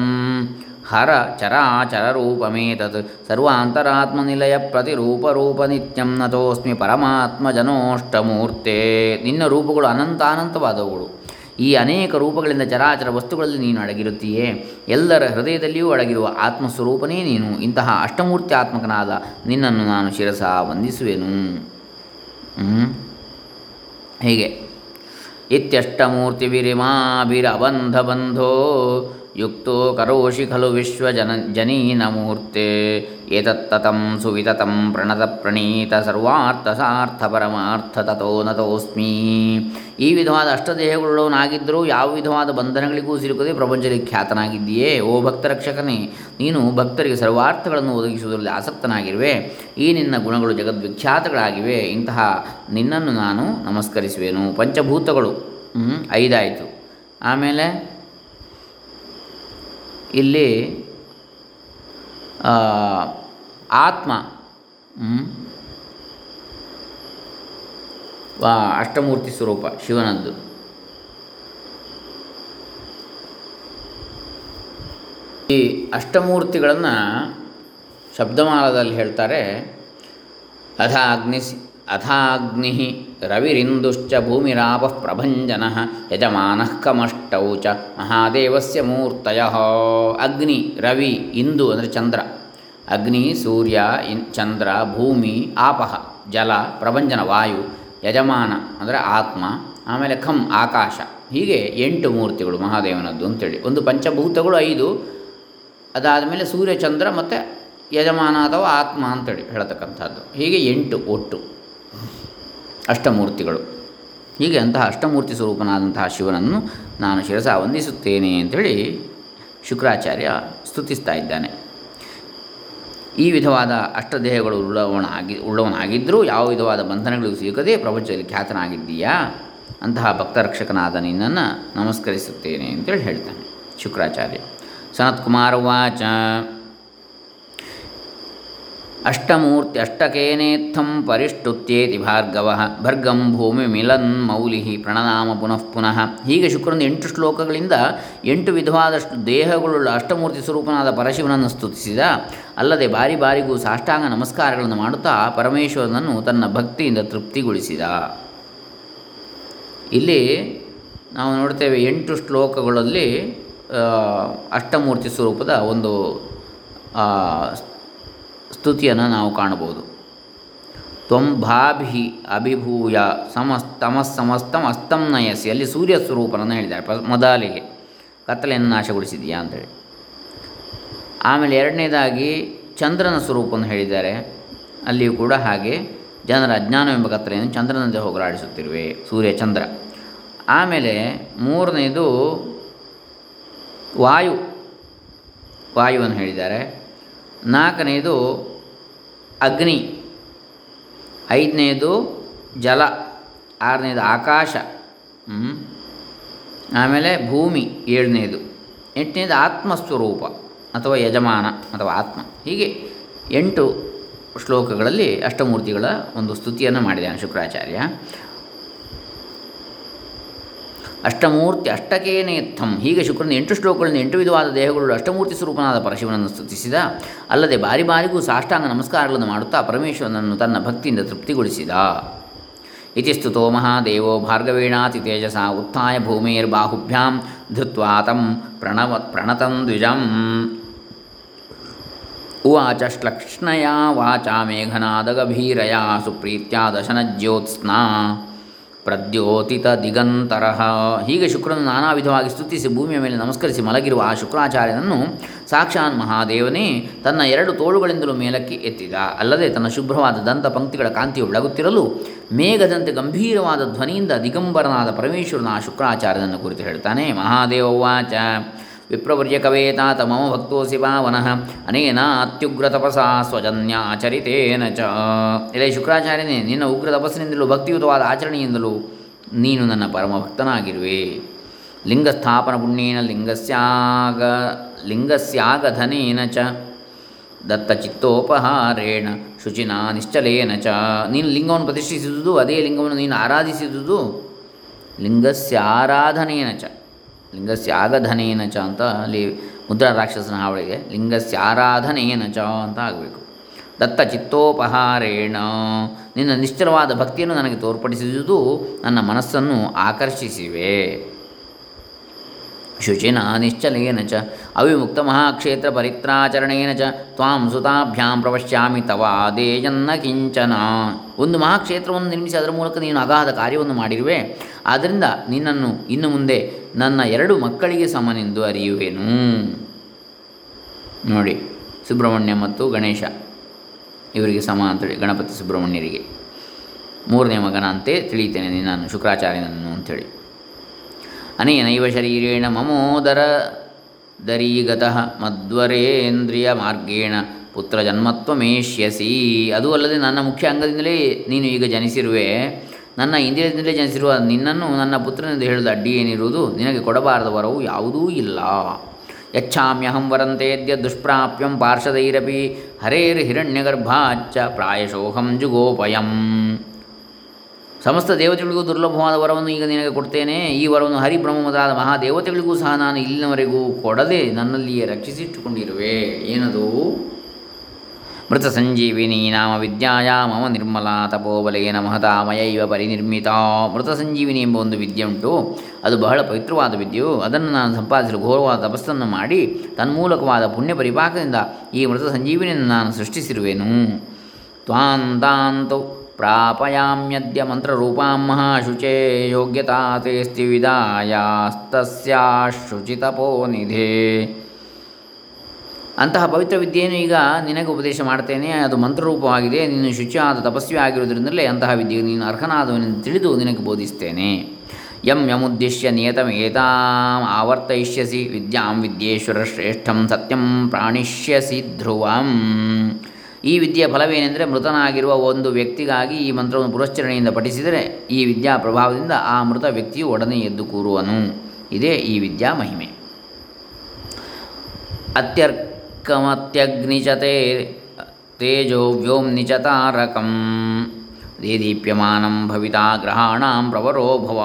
Speaker 1: ಹರ ಚರಾಚರೂಪಮೇತತ್ ಸರ್ವಾಂತರಾತ್ಮನಿಲಯ ಪ್ರತಿರೂಪ ನಿತ್ಯಂ ನತೋಸ್ಮಿ ಪರಮಾತ್ಮ ಜನೋಷ್ಟಮೂರ್ತೆ ನಿನ್ನ ರೂಪಗಳು ಅನಂತಾನಂತವಾದವುಗಳು. ಈ ಅನೇಕ ರೂಪಗಳಿಂದ ಚರಾಚರ ವಸ್ತುಗಳಲ್ಲಿ ನೀನು ಅಡಗಿರುತ್ತೀಯೇ. ಎಲ್ಲರ ಹೃದಯದಲ್ಲಿಯೂ ಅಡಗಿರುವ ಆತ್ಮಸ್ವರೂಪನೇ ನೀನು. ಇಂತಹ ಅಷ್ಟಮೂರ್ತಿ ಆತ್ಮಕನಾದ ನಿನ್ನನ್ನು ನಾನು ಶಿರಸ ವಂದಿಸುವೆನು. ಹೀಗೆ. ಇತ್ಯಷ್ಟಮೂರ್ತಿಭಿರಿಮಾಭಿರಬಂಧಬಂಧೋ ಯುಕ್ತೋ ಕರೋಷಿ ಖಲು ವಿಶ್ವಜನ ಜನೀನಮೂರ್ತೆ ಏತತ್ತತಂ ಸುವಿತತಂ ಪ್ರಣತ ಪ್ರಣೀತ ಸರ್ವಾರ್ಥ ಸಾರ್ಥ ಪರಮಾರ್ಥ ತಥೋ ನತೋಸ್ಮಿ ಈ ವಿಧವಾದ ಅಷ್ಟದೇಹಗಳುಳ್ಳವನಾಗಿದ್ದರೂ ಯಾವ ವಿಧವಾದ ಬಂಧನಗಳಿಗೂ ಸಿಲುಕದೆ ಪ್ರಪಂಚದಲ್ಲಿ ಖ್ಯಾತನಾಗಿದ್ದೀಯೇ? ಓ ಭಕ್ತರಕ್ಷಕನೇ, ನೀನು ಭಕ್ತರಿಗೆ ಸರ್ವಾರ್ಥಗಳನ್ನು ಒದಗಿಸುವುದರಲ್ಲಿ ಆಸಕ್ತನಾಗಿರುವೆ. ಈ ನಿನ್ನ ಗುಣಗಳು ಜಗದ್ವಿಖ್ಯಾತಗಳಾಗಿವೆ. ಇಂತಹ ನಿನ್ನನ್ನು ನಾನು ನಮಸ್ಕರಿಸುವೆನು. ಪಂಚಭೂತಗಳು. ಐದಾಯಿತು. ಆಮೇಲೆ ಇಲ್ಲಿ ಆತ್ಮ ಅಷ್ಟಮೂರ್ತಿ ಸ್ವರೂಪ ಶಿವನದ್ದು. ಈ ಅಷ್ಟಮೂರ್ತಿಗಳನ್ನು ಶಬ್ದಮಾಲದಲ್ಲಿ ಹೇಳ್ತಾರೆ ಅಥ ಅಗ್ನಿ ಅಥಾಗ್ನಿ ರವಿರಿಂದುಶ್ಚ ಭೂಮಿರಾಪ ಪ್ರಭಂಜನ ಯಜಮಾನಃ ಕಮಷ್ಟೌ ಚ ಮಹಾದೇವಸ್ಯ ಮೂರ್ತಯ ಅಗ್ನಿ ರವಿ ಇಂದು ಅಂದರೆ ಚಂದ್ರ। ಅಗ್ನಿ, ಸೂರ್ಯ, ಇನ್, ಚಂದ್ರ, ಭೂಮಿ ಆಪಃ ಜಲ, ಪ್ರಭಂಜನ, ವಾಯು, ಯಜಮಾನ, ಅಂದರೆ ಆತ್ಮ, ಆಮೇಲೆ ಖಂ, ಆಕಾಶ, ಹೀಗೆ ಎಂಟು ಮೂರ್ತಿಗಳು ಮಹಾದೇವನದ್ದು ಅಂತೇಳಿ. ಒಂದು ಪಂಚಭೂತಗಳು ಐದು ಅದಾದ ಮೇಲೆ ಸೂರ್ಯ, ಚಂದ್ರ ಮತ್ತು ಯಜಮಾನ ಅಥವಾ ಆತ್ಮ ಅಂತೇಳಿ ಹೇಳತಕ್ಕಂಥದ್ದು. ಹೀಗೆ ಎಂಟು ಒಟ್ಟು. ಅಷ್ಟಮೂರ್ತಿಗಳು. ಹೀಗೆ ಅಂತಹ ಅಷ್ಟಮೂರ್ತಿ ಸ್ವರೂಪನಾದಂತಹ ಶಿವನನ್ನು ನಾನು ಶಿರಸ ವಂದಿಸುತ್ತೇನೆ ಅಂಥೇಳಿ ಶುಕ್ರಾಚಾರ್ಯ ಸ್ತುತಿಸ್ತಾ ಇದ್ದಾನೆ. ಈ ವಿಧವಾದ ಅಷ್ಟದೇಹಗಳು ಉಳ್ಳವನಾಗಿ, ಉಳ್ಳವನಾಗಿದ್ದರೂ ಯಾವ ವಿಧವಾದ ಬಂಧನಗಳಿಗೂ ಸಿಗದೆ ಪ್ರಪಂಚದಲ್ಲಿ ಖ್ಯಾತನಾಗಿದ್ದೀಯಾ? ಅಂತಹ ಭಕ್ತರಕ್ಷಕನಾದ ನಿನ್ನನ್ನು ನಮಸ್ಕರಿಸುತ್ತೇನೆ ಅಂತೇಳಿ ಹೇಳ್ತಾನೆ ಶುಕ್ರಾಚಾರ್ಯ. ಸನತ್ಕುಮಾರ ವಾಚ ಅಷ್ಟಮೂರ್ತಿ ಅಷ್ಟಕೇನೇತ್ಥಂ ಪರಿಷ್ಟುತ್ಯೇತಿ ಭಾರ್ಗವ ಭರ್ಗಂ ಭೂಮಿ ಮಿಲನ್ ಮೌಲಿ ಪ್ರಣನಾಮ ಪುನಃ ಪುನಃ. ಹೀಗೆ ಶುಕ್ರನ ಎಂಟು ಶ್ಲೋಕಗಳಿಂದ ಎಂಟು ವಿಧವಾದಷ್ಟು ದೇಹಗಳುಳ್ಳ ಅಷ್ಟಮೂರ್ತಿ ಸ್ವರೂಪನಾದ ಪರಶಿವನನ್ನು ಸ್ತುತಿಸಿದ. ಅಲ್ಲದೆ ಬಾರಿ ಬಾರಿಗೂ ಸಾಷ್ಟಾಂಗ ನಮಸ್ಕಾರಗಳನ್ನು ಮಾಡುತ್ತಾ ಪರಮೇಶ್ವರನನ್ನು ತನ್ನ ಭಕ್ತಿಯಿಂದ ತೃಪ್ತಿಗೊಳಿಸಿದ. ಇಲ್ಲಿ ನಾವು ನೋಡ್ತೇವೆ ಎಂಟು ಶ್ಲೋಕಗಳಲ್ಲಿ ಅಷ್ಟಮೂರ್ತಿ ಸ್ವರೂಪದ ಒಂದು ಸ್ತುತಿಯನ್ನು ನಾವು ಕಾಣಬಹುದು. ತ್ವಂಭಾಭಿ ಅಭಿಭೂಯ ಸಮಸ್ತಮ ಅಸ್ತಂ ನಯಸಿ. ಅಲ್ಲಿ ಸೂರ್ಯ ಸ್ವರೂಪನನ್ನು ಹೇಳಿದ್ದಾರೆ. ಮೊದಲಿಗೆ. ಕತ್ತಲೆಯನ್ನು ನಾಶಗೊಳಿಸಿದೆಯಾ ಅಂತೇಳಿ. ಆಮೇಲೆ ಎರಡನೇದಾಗಿ ಚಂದ್ರನ ಸ್ವರೂಪವನ್ನು ಹೇಳಿದ್ದಾರೆ. ಅಲ್ಲಿಯೂ ಕೂಡ ಹಾಗೆ. ಜನರ ಅಜ್ಞಾನವೆಂಬ ಕತ್ತಲೆಯನ್ನು ಚಂದ್ರನಂತೆ ಹೋಗಲಾಡಿಸುತ್ತಿರುವೆ. ಸೂರ್ಯ, ಚಂದ್ರ. ಆಮೇಲೆ ಮೂರನೇದು ವಾಯು. ವಾಯುವನ್ನು ಹೇಳಿದ್ದಾರೆ. ನಾಲ್ಕನೇದು ಅಗ್ನಿ. ಐದನೇದು ಜಲ. ಆರನೇದು ಆಕಾಶ. ಆಮೇಲೆ ಭೂಮಿ. ಏಳನೇದು. ಎಂಟನೇದು ಆತ್ಮಸ್ವರೂಪ ಅಥವಾ ಯಜಮಾನ ಅಥವಾ ಆತ್ಮ. ಹೀಗೆ ಎಂಟು ಶ್ಲೋಕಗಳಲ್ಲಿ ಅಷ್ಟಮೂರ್ತಿಗಳ ಒಂದು ಸ್ತುತಿಯನ್ನು ಮಾಡಿದ್ದಾನೆ ಶುಕ್ರಾಚಾರ್ಯ. ಅಷ್ಟಮೂರ್ತಿ ಅಷ್ಟಕೇನೇತ್ಥಂ ಹೀಗೆ ಶುಕ್ರನ ಎಂಟು ಶ್ಲೋಕಗಳನ್ನು ಎಂಟು ವಿಧವಾದ ದೇಹಗಳು ಅಷ್ಟಮೂರ್ತಿ ಸ್ವರೂಪನಾದ ಪರಶಿವನನ್ನು ಸ್ತುತಿಸಿದ. ಅಲ್ಲದೆ ಬಾರಿ ಬಾರಿಗೂ ಸಾಷ್ಟಾಂಗ ನಮಸ್ಕಾರಗಳನ್ನು ಮಾಡುತ್ತಾ ಪರಮೇಶ್ವರನನ್ನು ತನ್ನ ಭಕ್ತಿಯಿಂದ ತೃಪ್ತಿಗೊಳಿಸಿದ. ಇತಿ ಸ್ತುತೋ ಮಹಾದೇವೋ ಭಾರ್ಗವೇಣಾತಿ ತೇಜಸ ಉತ್ಥಾಯ ಭೂಮೇರ್ಬಾಹುಭ್ಯಾಂ ಧೃತ್ವಾ ತಂ ಪ್ರಣವ ಪ್ರಣತಂ ದ್ವಿಜಂ. ಉವಾಚ ಶ್ಲಕ್ಷ್ಣಯ ವಾಚಾ ಮೇಘನಾದಗಭೀರಯ ಸುಪ್ರೀತ್ಯಾ ದಶನಜ್ಯೋತ್ಸ್ನಾ. ಪ್ರದ್ಯೋತಿತ ದಿಗಂತರ ಹೀಗೆ ಶುಕ್ರನು ನಾನಾ ವಿಧವಾಗಿ ಸ್ತುತಿಸಿ ಭೂಮಿಯ ಮೇಲೆ ನಮಸ್ಕರಿಸಿ ಮಲಗಿರುವ ಆ ಶುಕ್ರಾಚಾರ್ಯನನ್ನು ಸಾಕ್ಷಾನ್ ಮಹಾದೇವನೇ ತನ್ನ ಎರಡು ತೋಳುಗಳಿಂದಲೂ ಮೇಲಕ್ಕೆ ಎತ್ತಿದ. ಅಲ್ಲದೆ ತನ್ನ ಶುಭ್ರವಾದ ದಂತ ಪಂಕ್ತಿಗಳ ಕಾಂತಿಯು ಬೆಳಗುತ್ತಿರಲು ಮೇಘದಂತೆ ಗಂಭೀರವಾದ ಧ್ವನಿಯಿಂದ ದಿಗಂಬರನಾದ ಪರಮೇಶ್ವರನ ಆ ಶುಕ್ರಾಚಾರ್ಯನನ್ನು ಕುರಿತು ಹೇಳ್ತಾನೆ, ಮಹಾದೇವ ವಾಚ ವಿಪ್ರವರ್ಯಕವೇತಾತ ಮಮ ಭಕ್ತೋಸಿ ಪಾವನಃ ಅನೇನ ಅತ್ಯುಗ್ರ ತಪಸಾ ಸ್ವಜನ್ಯಾಚರಿತೇನ ಚ ಇಲ್ಲೇ ಶುಕ್ರಾಚಾರ್ಯನೇ ನಿನ್ನ ಉಗ್ರ ತಪಸ್ಸಿನಿಂದಲೂ ಭಕ್ತಿಯುತವಾದ ಆಚರಣೆಯಿಂದಲೂ ನೀನು ನನ್ನ ಪರಮ ಭಕ್ತನಾಗಿರುವೆ ಲಿಂಗಸ್ಥಾಪನ ಪುಣ್ಯೇನ ಲಿಂಗಸ್ಯಾಗ, ಲಿಂಗಸ್ಯಾಗಧನೇನ ಚ। ದತ್ತಚಿತ್ತೋಪಹಾರೇಣ, ಶುಚಿನ ನಿಶ್ಚಲೇನ ಚ। ನೀನು ಲಿಂಗವನ್ನು ಪ್ರತಿಷ್ಠಿಸಿದುದು, ಅದೇ ಲಿಂಗವನ್ನು ನೀನು ಆರಾಧಿಸಿದುದು, ಲಿಂಗಸ್ಯಾರಾಧನೇನ ಚ। ಲಿಂಗಸ್ಯಾಗಧನೇನ ಚ ಅಂತ ಅಲ್ಲಿ ಮುದ್ರಾ ರಾಕ್ಷಸನ ಹಾವಳಿಗೆ ಲಿಂಗಸ್ಯ ಆರಾಧನೆಯೇನ ಚ ಅಂತ ಆಗಬೇಕು. ದತ್ತ ಚಿತ್ತೋಪಹಾರೇಣ ನಿನ್ನ ನಿಶ್ಚಲವಾದ ಭಕ್ತಿಯನ್ನು ನನಗೆ ತೋರ್ಪಡಿಸಿದುದು ನನ್ನ ಮನಸ್ಸನ್ನು ಆಕರ್ಷಿಸಿವೆ. ಶುಚಿನ ನಿಶ್ಚಲೇನ ಚ ಅವಿಮುಕ್ತ ಮಹಾಕ್ಷೇತ್ರ ಪರಿತ್ರಾಚರಣೇನ ಚ ತ್ವಾಂ ಸುತಾಭ್ಯಾಂ ಪ್ರವಶ್ಯಾಮಿ ತವಾ ದೇಯನ್ನ ಕಿಂಚನ ಒಂದು ಮಹಾಕ್ಷೇತ್ರವನ್ನು ನಿರ್ಮಿಸಿ ಅದರ ಮೂಲಕ ನೀನು ಅಗಾಧ ಕಾರ್ಯವನ್ನು ಮಾಡಿರುವೆ. ಆದ್ದರಿಂದ ನಿನ್ನನ್ನು ಇನ್ನು ಮುಂದೆ ನನ್ನ ಎರಡು ಮಕ್ಕಳಿಗೆ ಸಮನೆಂದು ಅರಿಯುವೆನು. ನೋಡಿ, ಸುಬ್ರಹ್ಮಣ್ಯ ಮತ್ತು ಗಣೇಶ. ಇವರಿಗೆ ಸಮ ಅಂತೇಳಿ ಗಣಪತಿ ಸುಬ್ರಹ್ಮಣ್ಯರಿಗೆ. ಮೂರನೇ ಮಗನ ಅಂತೆ ತಿಳಿಯುತ್ತೇನೆ ನಿನ್ನನ್ನು, ಶುಕ್ರಾಚಾರ್ಯನನ್ನು ಅಂಥೇಳಿ. ಅನೇನೈವ ಶರೀರೇಣ ಮಮೋದರ ದರೀಗತಃ ಮಧ್ವರೇಂದ್ರಿಯ ಮಾರ್ಗೇಣ. ಪುತ್ರ ಜನ್ಮತ್ವಮೇಷ್ಯಸಿ. ಅದು ಅಲ್ಲದೆ ನನ್ನ ಮುಖ್ಯ ಅಂಗದಿಂದಲೇ ನೀನು ಈಗ ಜನಿಸಿರುವೆ. ನನ್ನ ಇಂದ್ರಿಯದಿಂದಲೇ ಜನಿಸಿರುವ ನಿನ್ನನ್ನು ನನ್ನ ಪುತ್ರನೆಂದು ಹೇಳಿದ ಅಡ್ಡಿ ಏನಿರುವುದು ನಿನಗೆ ಕೊಡಬಾರದ ವರವು ಯಾವುದೂ ಇಲ್ಲ. ಯಚ್ಛಾಮ್ಯಹಂ ವರಂತೆದ್ಯ ದುಷ್ಪ್ರಾಪ್ಯಂ ಪಾರ್ಶ್ವದೈರಪಿ ಹರೇರ್ ಹಿರಣ್ಯಗರ್ಭಾಚ್ಚ ಪ್ರಾಯಶೋಹಂ ಜುಗೋಪಯಂ. ಸಮಸ್ತ ದೇವತೆಗಳಿಗೂ ದುರ್ಲಭವಾದ ವರವನ್ನು ಈಗ ನಿನಗೆ ಕೊಡ್ತೇನೆ. ಈ ವರವನ್ನು ಹರಿಬ್ರಹ್ಮ ಮೊದಲಾದ ಮಹಾದೇವತೆಗಳಿಗೂ ಸಹ ನಾನು ಇಲ್ಲಿನವರೆಗೂ ಕೊಡದೆ ನನ್ನಲ್ಲಿಯೇ ರಕ್ಷಿಸಿಟ್ಟುಕೊಂಡಿರುವೆ. ಏನದು? ಮೃತ ಸಂಜೀವಿನಿ ನಾಮ ವಿದ್ಯಾಯ ಮಮ ನಿರ್ಮಲಾ ತಪೋಬಲೇನ ಮಹತಾ ಮಯೈವ ಪರಿನಿರ್ಮಿತ. ಮೃತ ಸಂಜೀವಿನಿ ಎಂಬ ಒಂದು ವಿದ್ಯೆ ಉಂಟು. ಅದು ಬಹಳ ಪವಿತ್ರವಾದ ವಿದ್ಯೆಯು. ಅದನ್ನು ನಾನು ಸಂಪಾದಿಸಲು ಘೋರವಾದ ತಪಸ್ಸನ್ನು ಮಾಡಿ ತನ್ಮೂಲಕವಾದ ಪುಣ್ಯ ಪರಿಪಾಕದಿಂದ ಈ ಮೃತ ಸಂಜೀವಿನಿಯನ್ನು ನಾನು ಸೃಷ್ಟಿಸಿರುವೆನು. ತ್ವಾಂತಾಂತು ಪ್ರಾಪಯಾಮ್ಯದ್ಯ ಮಂತ್ರರೂಪಾಂ ಮಹಾಶುಚೆ ಯೋಗ್ಯತಾ ತೇಸ್ತಿ ವಿದಾಯಾಸ್ತಸ್ಯಾಶುಚಿತಪೋ ನಿಧೇ ಅಂತಹ ಪವಿತ್ರ ವಿದ್ಯೆಯನ್ನು ಈಗ ನಿನಗೆ ಉಪದೇಶ ಮಾಡ್ತೇನೆ. ಅದು ಮಂತ್ರರೂಪವಾಗಿದೆ. ನೀನು ಶುಚಿಯಾದ ತಪಸ್ವಿ ಆಗಿರುವುದರಿಂದಲೇ ಅಂತಹ ವಿದ್ಯೆಗೆ ನೀನು ಅರ್ಹನಾದವನೆಂದು ತಿಳಿದು ನಿನಗೆ ಬೋಧಿಸ್ತೇನೆ. ಯಂ ಯಮುದ್ದೇಶ್ಯ ನಿಯತಮೇತಾಂ ಆವರ್ತಯಿಷ್ಯಸಿ ವಿದ್ಯಾಂ ವಿದ್ಯೇಶ್ವರ ಶ್ರೇಷ್ಠಂ ಸತ್ಯಂ ಪ್ರಾಣಿಷ್ಯಸಿ ಧ್ರುವಂ. ಈ ವಿದ್ಯೆಯ ಫಲವೇನೆಂದರೆ ಮೃತನಾಗಿರುವ ಒಂದು ವ್ಯಕ್ತಿಗಾಗಿ ಈ ಮಂತ್ರವನ್ನು ಪುರಶ್ಚರಣೆಯಿಂದ ಪಠಿಸಿದರೆ ಈ ವಿದ್ಯಾ ಪ್ರಭಾವದಿಂದ ಆ ಮೃತ ವ್ಯಕ್ತಿಯು ಒಡನೆ ಎದ್ದು ಕೂರುವನು. ಇದೇ ಈ ವಿದ್ಯಾ ಮಹಿಮೆ. ಅತ್ಯರ್ಕಮತ್ಯಗ್ನಿಚತೆ, ತೇಜೋ ವ್ಯೋಮ್ನಿ ಚ ತಾರಕಂ ದೇದೀಪ್ಯಮಾನಂ ಭವಿತಾ ಗ್ರಹಾಣಾಂ ಪ್ರವರೋ ಭವ.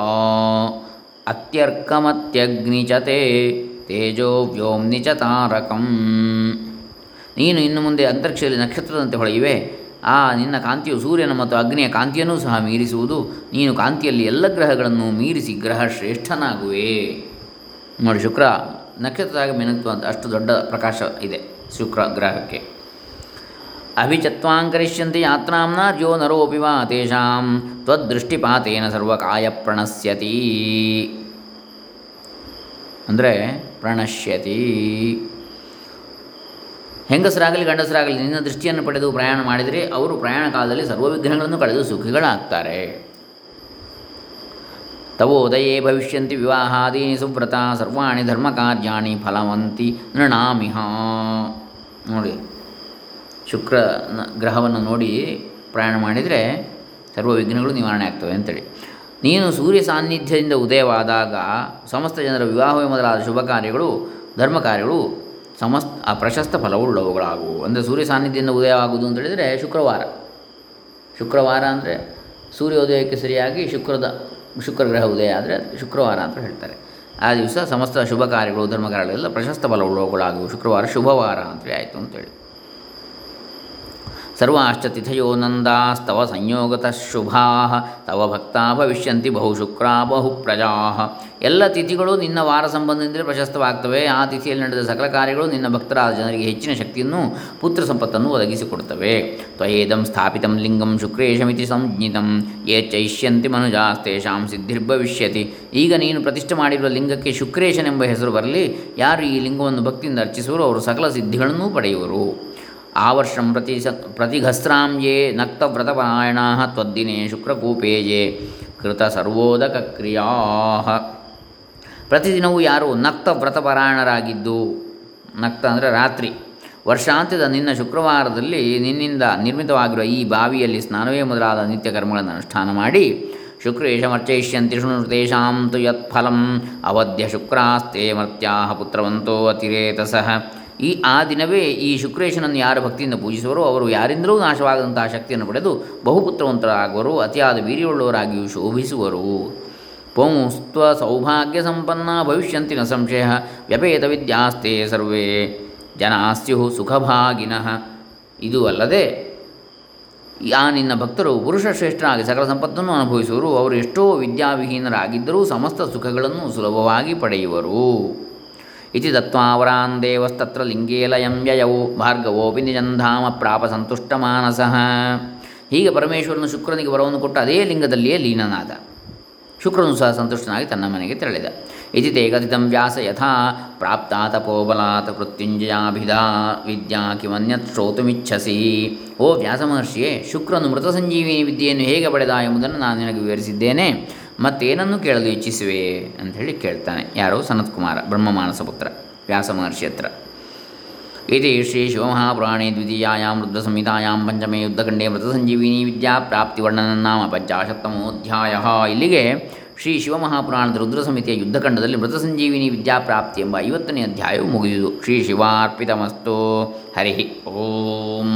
Speaker 1: ಅತ್ಯರ್ಕಮತ್ಯಗ್ನಿಚತೆ, ತೇಜೋ ವ್ಯೋಮ್ನಿ ಚ ತಾರಕಂ ನೀನು ಇನ್ನು ಮುಂದೆ ಅಂತರಿಕ್ಷದಲ್ಲಿ ನಕ್ಷತ್ರದಂತೆ ಹೊಳೆಯುವೆ. ಆ, ನಿನ್ನ ಕಾಂತಿಯು ಸೂರ್ಯನ ಮತ್ತು ಅಗ್ನಿಯ ಕಾಂತಿಯನ್ನೂ ಸಹ ಮೀರಿಸುವುದು. ನೀನು ಕಾಂತಿಯಲ್ಲಿ ಎಲ್ಲ ಗ್ರಹಗಳನ್ನು ಮೀರಿಸಿ ಗ್ರಹ ಶ್ರೇಷ್ಠನಾಗುವೆ ನೋಡಿ, ಶುಕ್ರ ನಕ್ಷತ್ರದಾಗ ಮಿನುಗ್ತು ಅಂತ ಅಷ್ಟು ದೊಡ್ಡ ಪ್ರಕಾಶ ಇದೆ ಶುಕ್ರ ಗ್ರಹಕ್ಕೆ. ಅಭಿಚತ್ವಾಂಕರಿಷ್ಯಂತೆ ಯಾತ್ರಾಂನ ಜೋ ನರೋಪಿ ವಾ ತೇಷಾಂ ತ್ವದೃಷ್ಟಿಪಾತೇನ ಸರ್ವಕಾಯ ಪ್ರಣಶ್ಯತಿ. ಅಂದರೆ ಪ್ರಣಶ್ಯತಿ. ಹೆಂಗಸರಾಗಲಿ, ಗಂಡಸರಾಗಲಿ, ನಿನ್ನ ದೃಷ್ಟಿಯನ್ನು ಪಡೆದು ಪ್ರಯಾಣ ಮಾಡಿದರೆ ಅವರು ಪ್ರಯಾಣ ಕಾಲದಲ್ಲಿ ಸರ್ವ ವಿಘ್ನಗಳನ್ನು ಕಳೆದು ಸುಖಿಗಳಾಗ್ತಾರೆ. ತವೋದಯೇ ಭವಿಷ್ಯಂತಿ ವಿವಾಹಾದೀನಿ ಸುವ್ರತ, ಸರ್ವಾಣಿ ಧರ್ಮಕಾರ್ಯಾಣಿ ಫಲವಂತಿ ನೃಣಾಮಿಹ. ನೋಡಿ, ಶುಕ್ರ ಗ್ರಹವನ್ನು ನೋಡಿ ಪ್ರಯಾಣ ಮಾಡಿದರೆ ಸರ್ವ ವಿಘ್ನಗಳು ನಿವಾರಣೆ ಆಗ್ತವೆ ಅಂತೇಳಿ. ನೀನು ಸೂರ್ಯ ಸಾನ್ನಿಧ್ಯದಿಂದ ಉದಯವಾದಾಗ ಸಮಸ್ತ ಜನರ ವಿವಾಹವೇ ಮೊದಲಾದ ಶುಭ ಕಾರ್ಯಗಳು, ಧರ್ಮ ಕಾರ್ಯಗಳು ಸಮಸ್ತ, ಆ ಪ್ರಶಸ್ತ ಫಲವುಳ್ಳವುಗಳಾಗುವು. ಅಂದರೆ ಸೂರ್ಯ ಸಾನ್ನಿಧ್ಯದಿಂದ ಉದಯವಾಗುವುದು ಅಂತ ಹೇಳಿದರೆ ಶುಕ್ರವಾರ. ಶುಕ್ರವಾರ ಅಂದರೆ ಸೂರ್ಯೋದಯಕ್ಕೆ ಸರಿಯಾಗಿ ಶುಕ್ರದ, ಶುಕ್ರ ಗ್ರಹ ಉದಯ ಆದರೆ ಶುಕ್ರವಾರ ಅಂತ ಹೇಳ್ತಾರೆ. ಆ ದಿವಸ ಸಮಸ್ತ ಶುಭ ಕಾರ್ಯಗಳು ಧರ್ಮ ಕಾರ್ಯಗಳೆಲ್ಲ ಪ್ರಶಸ್ತ ಫಲವುಳ್ಳವುಗಳಾಗುವು. ಶುಕ್ರವಾರ ಶುಭವಾರ ಅಂತೇಳಿ ಆಯಿತು ಅಂತೇಳಿ ಸರ್ವಾಶ್ಚ ತಿಥಯೋ ನಂದಾಸ್ತವ ಸಂಯೋಗತಃ ಶುಭಾ ತವ ಭಕ್ತಾ ಭವಿಷ್ಯಂತಿ ಬಹು ಶುಕ್ರಾ ಬಹು ಪ್ರಜಾ ಎಲ್ಲ ತಿಥಿಗಳು ನಿನ್ನ ವಾರ ಸಂಬಂಧದಿಂದಲೇ ಪ್ರಶಸ್ತವಾಗ್ತವೆ. ಆ ತಿಥಿಯಲ್ಲಿ ನಡೆದ ಸಕಲ ಕಾರ್ಯಗಳು ನಿನ್ನ ಭಕ್ತರಾದ ಜನರಿಗೆ ಹೆಚ್ಚಿನ ಶಕ್ತಿಯನ್ನು, ಪುತ್ರ ಸಂಪತ್ತನ್ನು ಒದಗಿಸಿಕೊಡುತ್ತವೆ. ತ್ವಯೇದಂ ಸ್ಥಾಪಿತಂ ಲಿಂಗಂ ಶುಕ್ರೇಶಮಿತಿ ಸಂಜ್ಞಿತಂ. ಯೇ ಚೈಷ್ಯಂತಿ ಮನುಜಾಸ್ತೇಷಾಂ ಸಿದ್ಧಿರ್ಭವಿಷ್ಯತಿ. ಈಗ ನೀನು ಪ್ರತಿಷ್ಠೆ ಮಾಡಿರುವ ಲಿಂಗಕ್ಕೆ ಶುಕ್ರೇಶನೆಂಬ ಹೆಸರು ಬರಲಿ. ಯಾರು ಈ ಲಿಂಗವನ್ನು ಭಕ್ತಿಯಿಂದ ಅರ್ಚಿಸುವರು ಅವರು ಸಕಲ ಸಿದ್ಧಿಗಳನ್ನು ಪಡೆಯುವರು. ಆವರ್ಷಂ ಪ್ರತಿ ಸ, ಪ್ರತಿಘಸ್ರಾಂ ಯೇ ನಕ್ತವ್ರತಪರಾಯಣಾ ತ್ವದ್ದಿನೇ ಶುಕ್ರಕೂಪೇ ಯೇ. ಕೃತ ಸರ್ವೋದಕ ಕ್ರಿಯಾ ಪ್ರತಿದಿನವೂ ಯಾರು ನಕ್ತ ವ್ರತಪರಾಯಣರಾಗಿದ್ದು, ನಕ್ತ ಅಂದರೆ ರಾತ್ರಿ. ವರ್ಷಾಂತ್ಯದ ನಿನ್ನ ಶುಕ್ರವಾರದಲ್ಲಿ ನಿನ್ನಿಂದ ನಿರ್ಮಿತವಾಗಿರುವ ಈ ಬಾವಿಯಲ್ಲಿ ಸ್ನಾನವೇ ಮೊದಲಾದ ನಿತ್ಯ ಕರ್ಮಗಳನ್ನು ಅನುಷ್ಠಾನ ಮಾಡಿ, ಶುಕ್ರೇಶಮರ್ಚಯಿಷ್ಯಂತಿ ಶೃಣುತೇಷಾಂ ತು ಯತ್ಫಲಂ ಅವಧ್ಯ ಶುಕ್ರಾಸ್ತೆ ಮರ್ತ್ಯಾಹ ಪುತ್ರವಂತೋ ಅತಿರೇತಸಃ. ಈ ಆ ದಿನವೇ ಈ ಶುಕ್ರೇಶನನ್ನು ಯಾರು ಭಕ್ತಿಯಿಂದ ಪೂಜಿಸುವರೋ ಅವರು ಯಾರಿಂದಲೂ ನಾಶವಾಗದಂತಹ ಶಕ್ತಿಯನ್ನು ಪಡೆದು ಬಹುಪುತ್ರವಂತರಾಗುವರು, ಅತಿಯಾದ ವೀರ್ಯವುಳ್ಳವರಾಗಿಯೂ ಶೋಭಿಸುವರು. ಪೌಂಸ್ತ್ವ ಸೌಭಾಗ್ಯ ಸಂಪನ್ನ ಭವಿಷ್ಯಂತಿ ನ ಸಂಶಯ ವ್ಯಪೇತ ವಿದ್ಯಾಸ್ತೆ ಸರ್ವೇ ಜನಾಸ್ಯು ಸುಖಭಾಗಿನ. ಇದು ಅಲ್ಲದೆ ಆ ನಿನ್ನ ಭಕ್ತರು ಪುರುಷ ಶ್ರೇಷ್ಠರಾಗಿ ಸಕಲ ಸಂಪತ್ತನ್ನು ಅನುಭವಿಸುವರು, ಅವರು ಎಷ್ಟೋ ವಿದ್ಯಾವಿಹೀನರಾಗಿದ್ದರೂ ಸಮಸ್ತ ಸುಖಗಳನ್ನು ಸುಲಭವಾಗಿ ಪಡೆಯುವರು. ಇತಿ ದತ್ವಾವರಾನ್ ದೇವಸ್ತತ್ರ ಲಿಂಗೇಲಯಂ ಲಯಂ ಯಯೌ ಭಾರ್ಗವೋಪಿ ನಿಜಂಧಾಮ ಪ್ರಾಪ ಸಂತುಷ್ಟ ಮಾನಸಃ ಹೀಗೆ ಪರಮೇಶ್ವರನು ಶುಕ್ರನಿಗೆ ವರವನ್ನು ಕೊಟ್ಟು ಅದೇ ಲಿಂಗದಲ್ಲಿಯೇ ಲೀನನಾದ. ಶುಕ್ರನು ಸಹ ಸಂತುಷ್ಟನಾಗಿ ತನ್ನ ಮನೆಗೆ ತೆರಳಿದ. ಇತಿ ತೇ ಕಥಿತಂ ವ್ಯಾಸ ಯಥಾ ಪ್ರಾಪ್ತ ತಪೋಬಲಾತ್ ಮೃತ್ಯುಂಜಯಾಭಿಧಾ ವಿದ್ಯಾ ಕಿಮನ್ಯತ್ ಶ್ರೋತುಮಿಚ್ಛಸಿ. ಓ ವ್ಯಾಸ ಮಹರ್ಷಿಯೇ, ಶುಕ್ರನು ಮೃತ ಸಂಜೀವಿನಿ ವಿದ್ಯೆಯನ್ನು ಹೇಗೆ ಪಡೆದ ಎಂಬುದನ್ನು ನಾನು ನಿನಗೆ ವಿವರಿಸಿದ್ದೇನೆ. ಮತ್ತೇನನ್ನು ಕೇಳಲು ಇಚ್ಛಿಸುವೆ? ಹೇಳಿ ಕೇಳ್ತಾನೆ. ಯಾರೋ ಸನತ್ಕುಮಾರ ಬ್ರಹ್ಮ ಪುತ್ರ ವ್ಯಾಸ ಮಹರ್ಷಿ ಹತ್ರ. ದ್ವಿತೀಯಾಂ ರುದ್ರಸಂಹಿತಾಯಾಂ ಪಂಚಮೇ ಯುದ್ಧಖಂಡೇ ಮೃತಸಂಜೀವಿನಿ ವಿದ್ಯಾ ಪ್ರಾಪ್ತಿವರ್ಣನ ನಾಮ ಪಂಚಾಶತ್ತಮೋಧ್ಯಾಯ ಇಲ್ಲಿಗೆ ಶ್ರೀ ಶಿವಮಹಾಪುರಾಣದ ರುದ್ರ ಸಮಿತಿಯ ಯುದ್ಧಖಂಡದಲ್ಲಿ ಮೃತಸಂಜೀವಿನಿ ವಿದ್ಯಾಪ್ರಾಪ್ತಿ ಎಂಬ ಐವತ್ತನೇ ಅಧ್ಯಾಯವು ಮುಗಿದುದು ಶ್ರೀ ಶಿವಾರ್ಪಿತಮಸ್ತು. ಹರಿ ಓಂ.